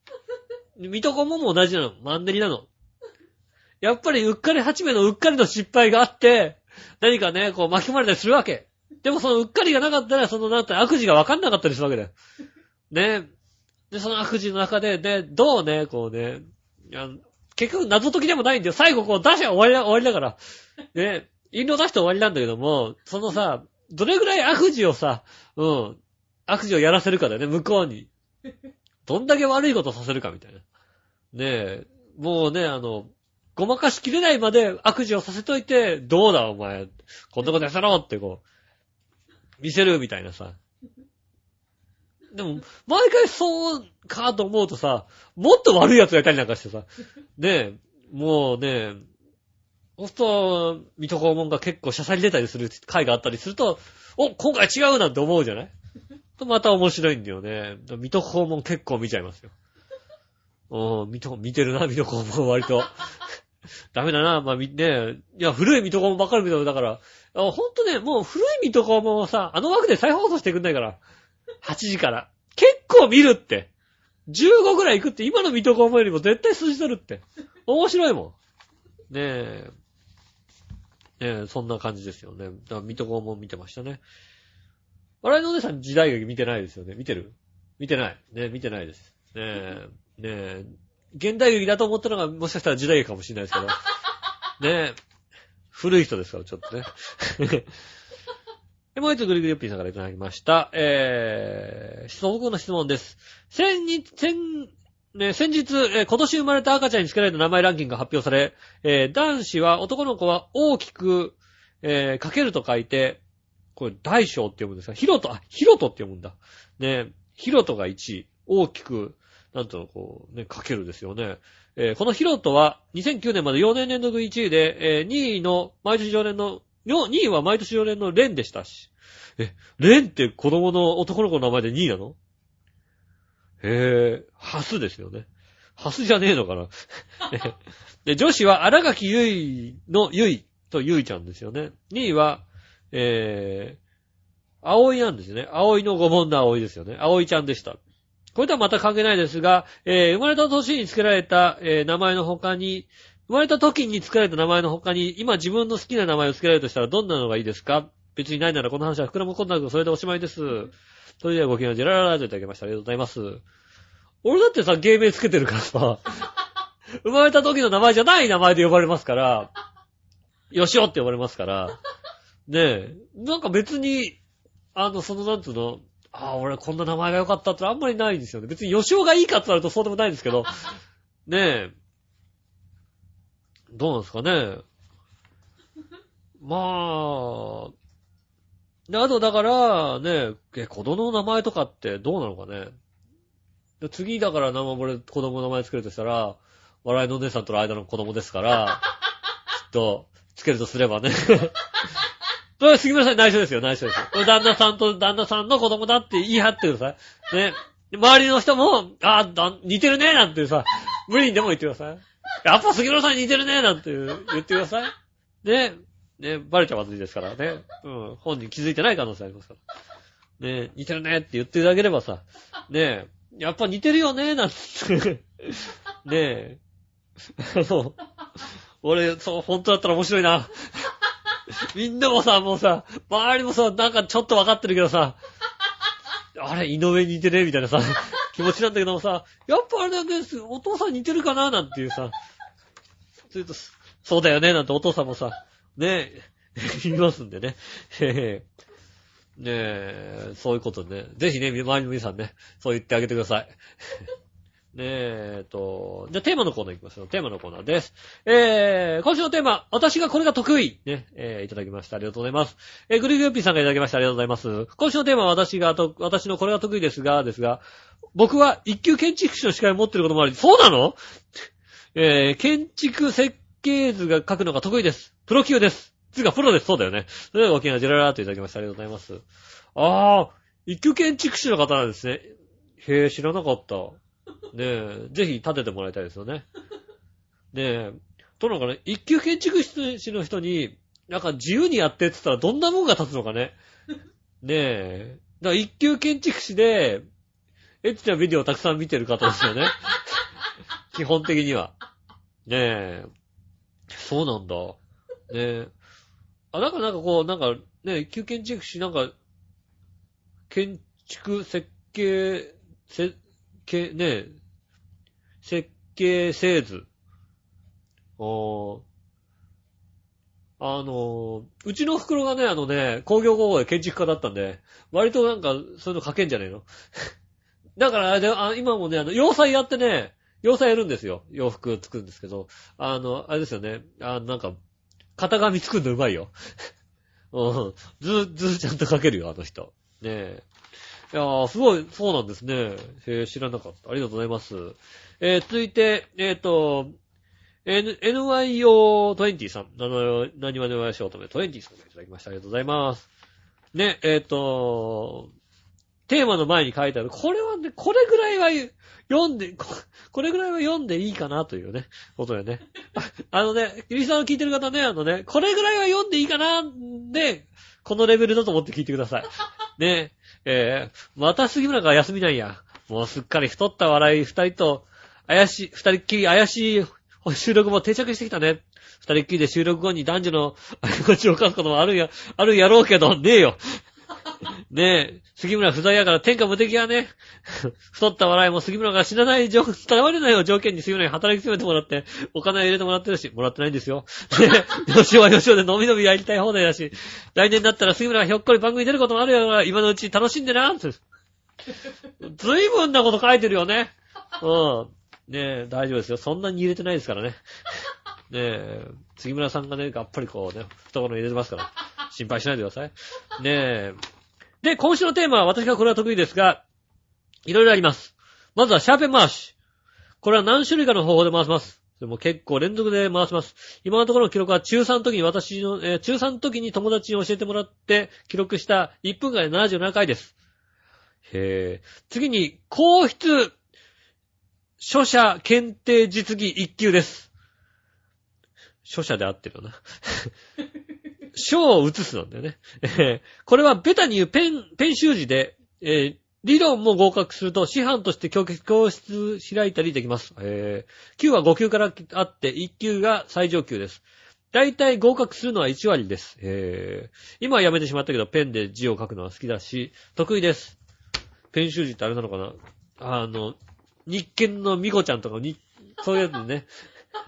水戸黄門も同じなの。マンネリなの。やっぱりうっかり八名のうっかりの失敗があって、何かね、こう巻き込まれたりするわけ。でもそのうっかりがなかったら、そのなんて悪事が分かんなかったりするわけだよ。ねえで、その悪事の中で、で、どうね、こうね、結局謎解きでもないんだよ。最後こう出しゃ終わりだ、終わりだから。ねえ印籠出して終わりなんだけども、そのさ、どれぐらい悪事をさ、うん、悪事をやらせるかだよね、向こうに。どんだけ悪いことさせるかみたいな。ねえ、もうね、あの、ごまかしきれないまで悪事をさせといて、どうだお前、こんなことやせろってこう、見せるみたいなさ。でも、毎回そうかと思うとさ、もっと悪い奴がいたりなんかしてさ、ねえ、もうね、そうすると、水戸黄門が結構しゃさり出たりする回があったりすると、お、今回違うなんて思うじゃない？とまた面白いんだよね。水戸黄門結構見ちゃいますよ。うん、水戸、見てるな、水戸黄門割と。ダメだな、まあ、み、ねいや、古い水戸黄門ばっかり見てるだから、ほんとね、もう古い水戸黄門はさ、あの枠で再放送してくんないから。8時から。結構見るって。15ぐらい行くって今の水戸黄門よりも絶対数字取るって。面白いもん。ねえ。ねえ、そんな感じですよね。だから水戸黄門見てましたね。笑いのお姉さん時代劇見てないですよね。見てる？見てない。ね見てないです。ねえ。ねえ。現代劇だと思ったのがもしかしたら時代劇かもしれないですけど。ねえ。古い人ですから、ちょっとね。でもう一つグリグリヨッピーさんからいただきました。えー、素朴な質問です。先日、先、ね、先日、えー今年生まれた赤ちゃんに付けられた名前ランキングが発表され、えー男子は、男の子は大きく、えーかけると書いて、これ大小って読むんですか？ヒロト、あ、ヒロトって読むんだ。ね、ヒロトが1位、大きく、なんとこう、ね、かけるですよね。えーこのヒロトは2009年まで4年連続1位で、えー2位の毎年常連の、2位は毎年常連のレンでしたし。え、レンって子供の男の子の名前で2位なの？へえ、ハスですよね。ハスじゃねえのかな？で、女子は荒垣ゆいのゆいとゆいちゃんですよね。2位は、えー、葵なんですよね。葵のご問の葵ですよね。葵ちゃんでした。これとはまた関係ないですが、えー生まれた年に付けられた、えー名前の他に、生まれた時に付けられた名前の他に、今自分の好きな名前を付けられるとしたらどんなのがいいですか？別にないならこの話は膨らむことなく、それでおしまいです。それではごきげん、ジェラララといただきました。ありがとうございます。俺だってさ、芸名つけてるからさ、生まれた時の名前じゃない名前で呼ばれますから、よしおって呼ばれますから、ねえ、なんか別に、あの、そのなんつうの、ああ、俺こんな名前が良かったってあんまりないんですよね。別に吉尾がいいかって言われるとそうでもないんですけど、ねえ、どうなんですかね。まあ、で、あとだから、ねえ、子供の名前とかってどうなのかね。で次だから名前、俺子供の名前つけるとしたら、笑いのお姉さんとの間の子供ですから、きっと、つけるとすればね。これ杉村さんに内緒ですよ、内緒ですよ。旦那さんと旦那さんの子供だって言い張ってください。ね。周りの人も、あだ似てるね、なんてさ、無理にでも言ってください。やっぱ杉村さん似てるね、なんて言ってください。ね。ね、バレちゃまずいですからね。うん。本人気づいてない可能性ありますから。ね、似てるねって言っていただければさ、ね、やっぱ似てるよね、なんて。ねあの、俺、そう、本当だったら面白いな。みんなもさ、もうさ、周りもさ、なんかちょっとわかってるけどさ、あれ、井上似てねみたいなさ、気持ちなんだけどもさ、やっぱあれなんです、お父さん似てるかな？なんていうさ、それと、そうだよね、なんてお父さんもさ、ね言いますんでね。へ へねえ、そういうことね。ぜひね、周りの皆さんね、そう言ってあげてください。え、えと、じゃあテーマのコーナー行きましょう。テーマのコーナーです。えー、今週のテーマ、私がこれが得意。ね、えー、いただきました。ありがとうございます。えー、グリグリピーさんがいただきました。ありがとうございます。今週のテーマは私がと、私のこれが得意ですが、ですが、僕は一級建築士の資格を持ってることもあり、そうなの？えー、建築設計図が書くのが得意です。プロ級です。つうか、プロです。そうだよね。それではごきげんよう、ジェララーといただきました。ありがとうございます。あー、一級建築士の方なんですね。へえ、知らなかった。ねえ、ぜひ立ててもらいたいですよね。ねえ、どうなのかね、一級建築士の人に、なんか自由にやってって言ったらどんなもんが立つのかね。ねえ、だから一級建築士で、エッチなビデオをたくさん見てる方ですよね。基本的には。ねえ、そうなんだ。ねえ。あ、なんかなんかこう、なんかね、一級建築士なんか、建築設計、せ、け、ね、設計製図。おーあの、うちの袋がね、あのね、工業高校で建築家だったんで、割となんか、そういうの書けんじゃねえの？だからあれで、あ今もね、あの、洋裁やってね、洋裁やるんですよ。洋服作るんですけど、あの、あれですよね、あのなんか、型紙作るのうまいよ。うん。ず、ずちゃんと書けるよ、あの人。ねえ。いやー、すごい、そうなんですね。へえ、知らなかった。ありがとうございます。えー、続いて、えっ、と、N、NYO20 さん。あの、何までお会いしようとめ、20さんいただきました。ありがとうございます。ね、えっ、と、テーマの前に書いてある、これはね、これぐらいは読んで、これぐらいは読んでいいかなというね、ことでね。あのね、キリさんを聞いてる方ね、あのね、これぐらいは読んでいいかな、で、このレベルだと思って聞いてください。ね。えー、また杉村が休みなんや。もうすっかり太った笑い二人と、怪しい、二人っきり怪しい収録も定着してきたね。二人っきりで収録後に男女の過ちを書くこともあるや、あるやろうけど、ねえよ。ねえ、杉村不在やから天下無敵やね。太った笑いも杉村が死なない状、たわれないを条件に杉村に働き詰めてもらって、お金を入れてもらってるし、もらってないんですよ。ねえ、吉尾は吉尾で飲み飲みやりたい放題だし、来年になったら杉村がひょっこり番組に出ることもあるやから、今のうち楽しんでな。ずいぶんなこと書いてるよね。うん。ねえ、大丈夫ですよ。そんなに入れてないですからね。ねえ、杉村さんがね、がっぱりこうね、懐に入れてますから、心配しないでください。ねえ。で、今週のテーマは私がこれは得意ですが、いろいろあります。まずはシャーペン回し。これは何種類かの方法で回します。でも結構連続で回します。今のところの記録は中3の時に私の、えー、中3の時に友達に教えてもらって記録した1分間で77回です。へぇ次に、皇室書写検定実技1級です。書写で合ってるよな。書を写すなんだよね。これはベタに言うペン、ペン習字で、えー、理論も合格すると、師範として教室開いたりできます。えー、級は5級からあって、1級が最上級です。大体合格するのは1割です。えー、今はやめてしまったけど、ペンで字を書くのは好きだし、得意です。ペン習字ってあれなのかな？あの、日見のミコちゃんとかに、そういうやつね。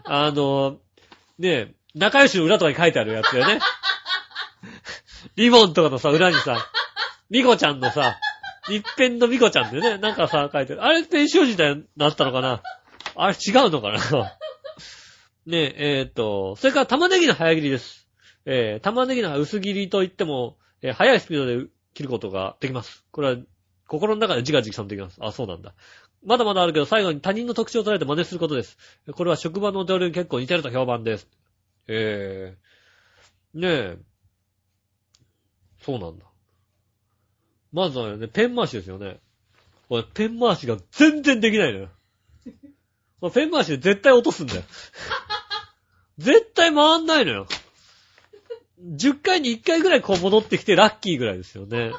あの、ね仲良しの裏とかに書いてあるやつだよね。リボンとかのさ、裏にさ、ミコちゃんのさ、一辺のミコちゃんでね、なんかさ、書いてる。あれ、ペン習字だよ、なったのかな？あれ違うのかな？ねえ、えー、っと、それから玉ねぎの早切りです。えー、玉ねぎの薄切りといっても、えー、早いスピードで切ることができます。これは、心の中で自画自賛できます。あ、そうなんだ。まだまだあるけど、最後に他人の特徴を捉えて真似することです。これは職場の同僚に結構似てると評判です。えー、ねえ。そうなんだ。まずはね、ペン回しですよね。俺、ペン回しが全然できないのよ。ペン回しで絶対落とすんだよ。絶対回んないのよ。10回に1回ぐらいこう戻ってきてラッキーぐらいですよね。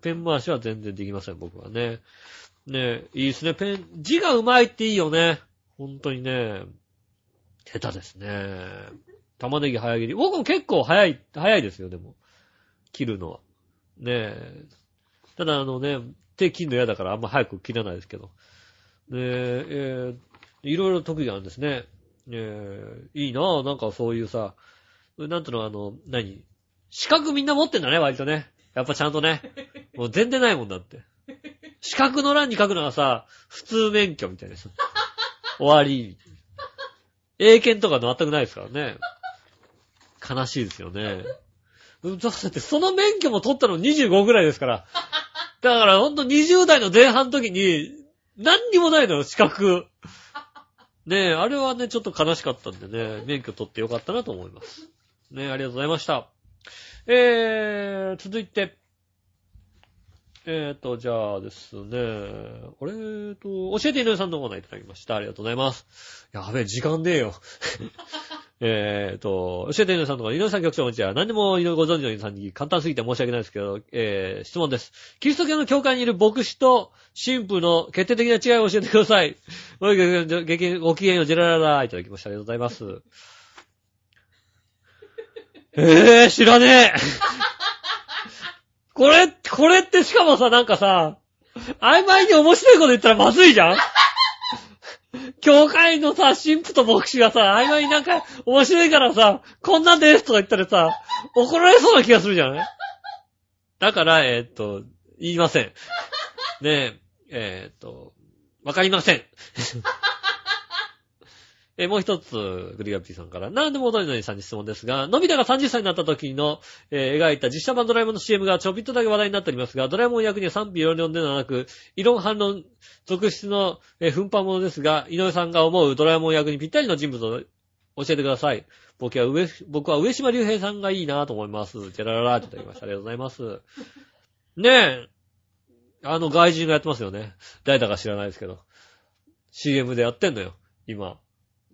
ペン回しは全然できません、僕はね。ねいいですね。ペン、字が上手いっていいよね。本当にね。下手ですね。玉ねぎ早切り。僕も結構早い、早いですよ、でも。切るのは。ねえ。ただあのね、手切るの嫌だからあんま早く切らないですけど。ねえ、えー、いろいろ特技あるんですね。ねえ、いいなぁ、なんかそういうさ、なんとのあの、何？資格みんな持ってんだね、割とね。やっぱちゃんとね。もう全然ないもんだって。資格の欄に書くのはさ、普通免許みたいな。終わり。英検とか全くないですからね。悲しいですよね。だってその免許も取ったの25ぐらいですから。だからほんと20代の前半の時に、何にもないのよ、資格。ねえ、あれはね、ちょっと悲しかったんでね、免許取ってよかったなと思います。ねえ、ありがとうございました。えー、続いて、えーと、じゃあですね、これーと、教えて井上さんのコーナーいただきました。ありがとうございます。やべえ、時間ねえよ。えーと、教えて井上さんとか、井上さん局長もちは、何でも井上ご存知の井上さんに簡単すぎて申し訳ないですけど、えー、質問です。キリスト教の教会にいる牧師と神父の決定的な違いを教えてください。ごきげんよう、ジェラララ、いただきました。ありがとうございます。えー、知らねえ これ、これってしかもさ、なんかさ、曖昧に面白いこと言ったらまずいじゃん 教会のさ、神父と牧師がさ、曖昧になんか面白いからさ、こんなんですとか言ったらさ、怒られそうな気がするじゃない？だから、えー、っと、言いません。ねえ、えー、っと、わかりません。えー、もう一つ、グリガピーさんから、なんでも踊りのりさんに質問ですが、のび太が30歳になった時の、えー、描いた実写版ドラえもんの CM がちょびっとだけ話題になっておりますが、ドラえもん役には賛否両論ではなく、異論反論続出の、えー、奮発者ですが、井上さんが思うドラえもん役にぴったりの人物を教えてください。僕は上、僕は上島竜兵さんがいいなと思います。ジェラララーといただきました。ありがとうございます。ねえ。あの外人がやってますよね。誰だか知らないですけど。CM でやってんのよ。今。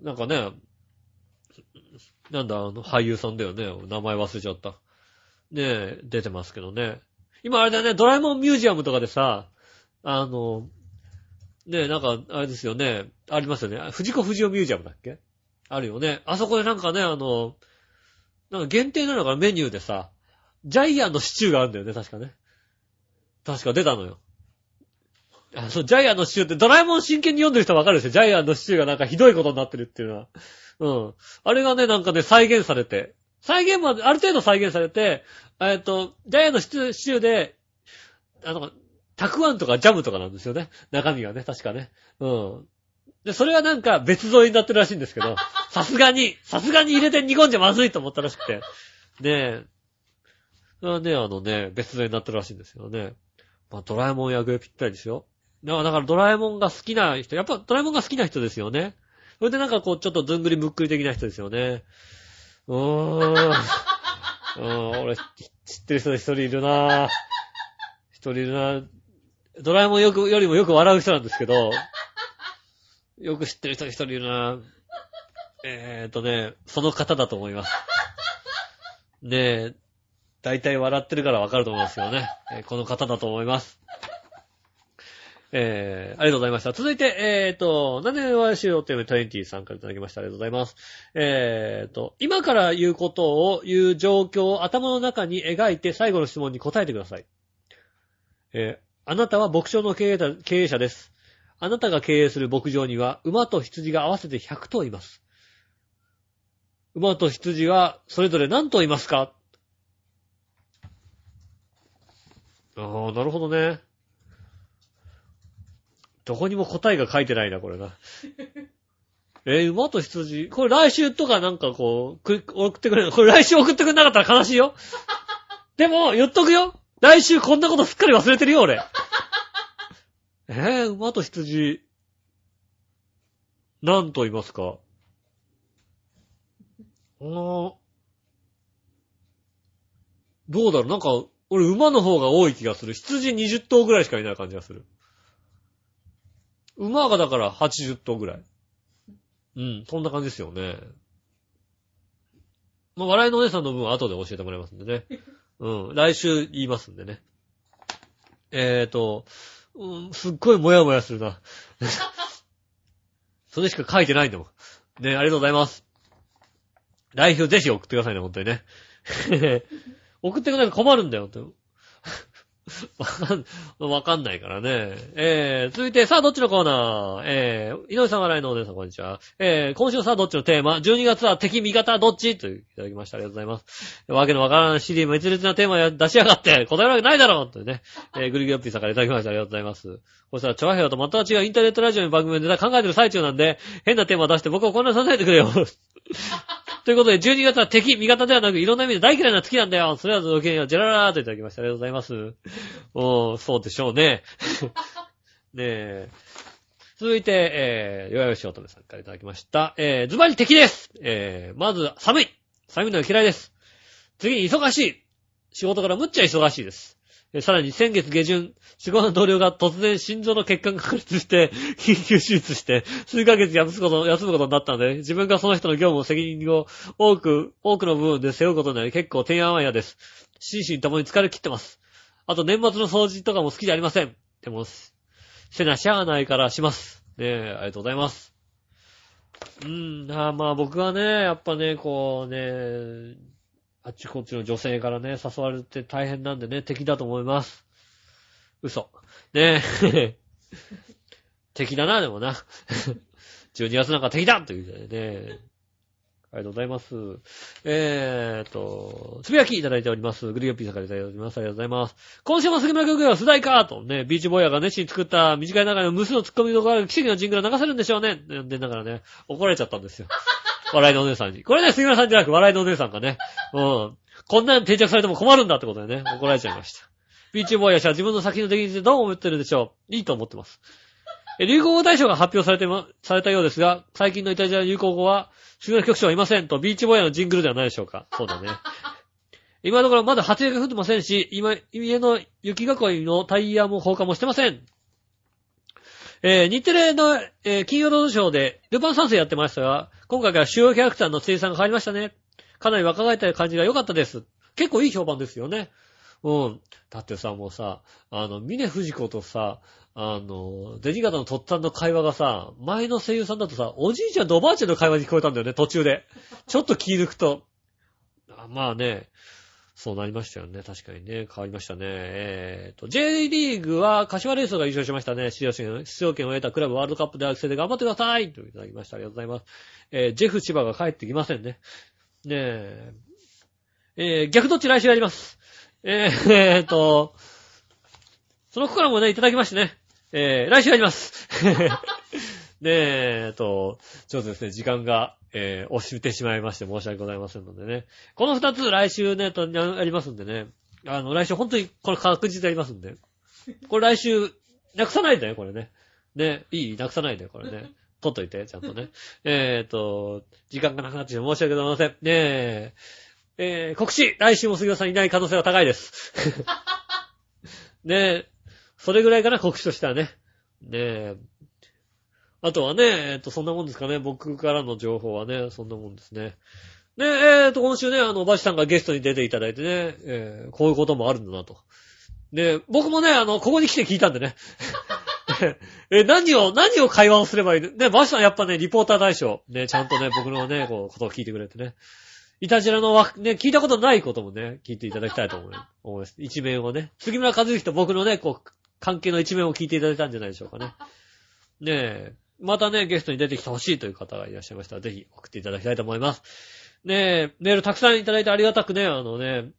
なんかね、なんだ、あの、俳優さんだよね。名前忘れちゃった。ねえ、出てますけどね。今あれだね、ドラえもんミュージアムとかでさ、あの、ねえなんか、あれですよね、ありますよね。藤子不二雄ミュージアムだっけ？あるよね。あそこでなんかね、あの、なんか限定なのかなメニューでさ、ジャイアンのシチューがあるんだよね、確かね。確か出たのよ。あそう、ジャイアンのシチューってドラえもん真剣に読んでる人はわかるんですよ。ジャイアンのシチューがなんかひどいことになってるっていうのは。うん。あれがね、なんかね、再現されて。再現も、ある程度再現されて、えっと、ジャイアンのシチューで、あの、たくあんとかジャムとかなんですよね。中身がね、確かね。うん。で、それはなんか別添えになってるらしいんですけど、さすがに、さすがに入れて煮込んじゃまずいと思ったらしくて。ねえ。それはね、あのね、別添えになってるらしいんですよね。まあ、ドラえもんやグレぴったりですよ。だから、ドラえもんが好きな人、やっぱドラえもんが好きな人ですよね。それでなんかこう、ちょっとずんぐりむっくり的な人ですよね。うーん。うん、俺、知ってる人で一人いるなぁ。一人いるなぁ。ドラえもんよく、よりもよく笑う人なんですけど、よく知ってる人一人いるなぁ。えーとね、その方だと思います。ねえ、大体笑ってるからわかると思いますよね。えーこの方だと思います。えー、ありがとうございました。続いて、えーと、何年はしようという20さんからいただきました。ありがとうございます。えーと、今から言うことを言う状況を頭の中に描いて最後の質問に答えてください。えーあなたは牧場の経営経営者です。あなたが経営する牧場には馬と羊が合わせて100頭います。馬と羊はそれぞれ何頭いますか？ああ、なるほどね。どこにも答えが書いてないな、これな。えー馬と羊？これ来週とかなんかこう、く送ってくれる。これ来週送ってくれなかったら悲しいよ。でも、言っとくよ。来週こんなことすっかり忘れてるよ、俺。えー、馬と羊、何と言いますか？あの、どうだろう？なんか、俺馬の方が多い気がする。羊20頭ぐらいしかいない感じがする。馬がだから80頭ぐらい。うん、そんな感じですよね。まあ、笑いのお姉さんの分は後で教えてもらいますんでね。うん、来週言いますんでね。えーと、うん、すっごいもやもやするな。それしか書いてないんだもん。ね、ありがとうございます。来週ぜひ送ってくださいね、本当にね。送ってくれないと困るんだよ、本当にわかん、わかんないからね。えー、続いて、さあ、どっちのコーナーえー、井上さん、笑いのお姉さん、こんにちは。えー、今週さあ、どっちのテーマ ?12 月は敵、味方、どっち？といただきました。ありがとうございます。わけのわからないシリー滅裂なテーマや出しやがって、答えるわけないだろうというね。えー、グリグリオッピーさんからいただきました。ありがとうございます。こしたら、チョアヘヨと全く違うインターネットラジオの番組で考えてる最中なんで、変なテーマ出して僕を混乱させないでくれよ。ということで、12月は敵、味方ではなく、いろんな意味で大嫌いな月なんだよ。それはごきげんよ、ジェララーといただきました。ありがとうございます。お ー、そうでしょうね。ねえ。続いて、えー、よやよしおとめさんからいただきました。えー、ズバリ敵ですえー、まず、寒い寒いのが嫌いです。次に忙しい仕事からむっちゃ忙しいです。えーさらに先月下旬、仕事の同僚が突然心臓の血管が確立して、緊急手術して、数ヶ月休むこと、休むことになったので、自分がその人の業務の責任を多く、多くの部分で背負うことになり、結構提案は嫌です。心身ともに疲れ切ってます。あと年末の掃除とかも好きじゃありません。でも、せなしゃあないからします。ねえ、ありがとうございます。うーん、あまあ僕はね、やっぱね、こうね、あっちこっちの女性からね、誘われて大変なんでね、敵だと思います。嘘。ねえ。敵だな、でもな。12月なんか敵だということでね。ありがとうございます。えーと、つぶやきいただいております。グリオッピーさんからいただいております。ありがとうございます。今週も杉村君が世代かとね、ビーチボーヤが熱心に作った短い中での無数の突っ込み動画が奇跡のジングルを流せるんでしょうね。で、だからね、怒られちゃったんですよ。笑いのお姉さんに。これね、杉村さんじゃなく笑いのお姉さんがね、うん。こんなの定着されても困るんだってことでね、怒られちゃいました。ビーチボーイヤ氏は自分の作品の出来についてどう思ってるでしょういいと思ってます。流行語大賞が発表されてま、されたようですが、最近のイタリア流行語は、杉村局長はいませんと、ビーチボーヤのジングルではないでしょうか。そうだね。今のところまだ初雪が降ってませんし、今、家の雪囲いのタイヤも放火もしてません。えー日テレの、えー金曜ロードショーで、ルパン三世やってましたが、今回から主要キャラクターの声優さんが変わりましたね。かなり若返った感じが良かったです。結構いい評判ですよね。うん。だってさ、もうさ、あの、峰藤子とさ、あの、デジガタのとっつぁんの会話がさ、前の声優さんだとさ、おじいちゃんとおばあちゃんの会話に聞こえたんだよね、途中で。ちょっと気抜くと。まあね、そうなりましたよね。確かにね。変わりましたね。えーと、J リーグは柏レイソーが優勝しましたね。出場権出場権を得たクラブワールドカップでアクセで頑張ってくださいといただきました。ありがとうございます。えージェフ千葉が帰ってきませんね。ねえ。えー逆どっち来週やります。えー、えーと、その心もね、いただきましてね。えー、来週やります。ねえ、えーと、ちょっとですね、時間が、えー、押してしまいまして申し訳ございませんのでね。この二つ来週ね、と、やりますんでね。あの、来週本当にこれ確実でやりますんで。これ来週、なくさないでね、これね。ね、いいなくさないで、これね。取っといて、ちゃんとね。えーと、時間がなくなってしまい申し訳ございません。ねえ、えー、告知来週も杉尾さんいない可能性が高いです。ねえ、それぐらいかな、告知としてはね。ねえ。あとはね、えっ、と、そんなもんですかね。僕からの情報はね、そんなもんですね。ねえ、えっ、と、今週ね、あの、バシさんがゲストに出ていただいてね、えーこういうこともあるんだなと。で、僕もね、あの、ここに来て聞いたんでね。え、何を、何を会話をすればいいの？ね、バシさんやっぱね、リポーター大賞。ね、ちゃんとね、僕のね、こう、ことを聞いてくれてね。いたじらのわ、ね、聞いたことないこともね、聞いていただきたいと思います。一面をね。杉村和之と僕のね、こう、関係の一面を聞いていただいたんじゃないでしょうかね。ねえ。またね、ゲストに出てきてほしいという方がいらっしゃいましたら、ぜひ送っていただきたいと思います。ねえ、メールたくさんいただいてありがたくね、あのね、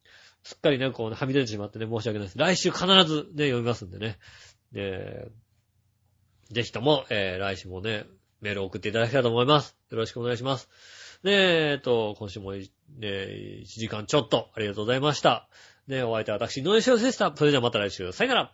すっかりね、こうね、はみ出てしまってね、申し訳ないです。来週必ずね、読みますんでね。ねえ、ぜひとも、えー、来週もね、メールを送っていただきたいと思います。よろしくお願いします。ねえ、えっと、今週もい、ね、1時間ちょっとありがとうございました。ねえ、お相手は私、井上翔でした。それではまた来週。さよなら。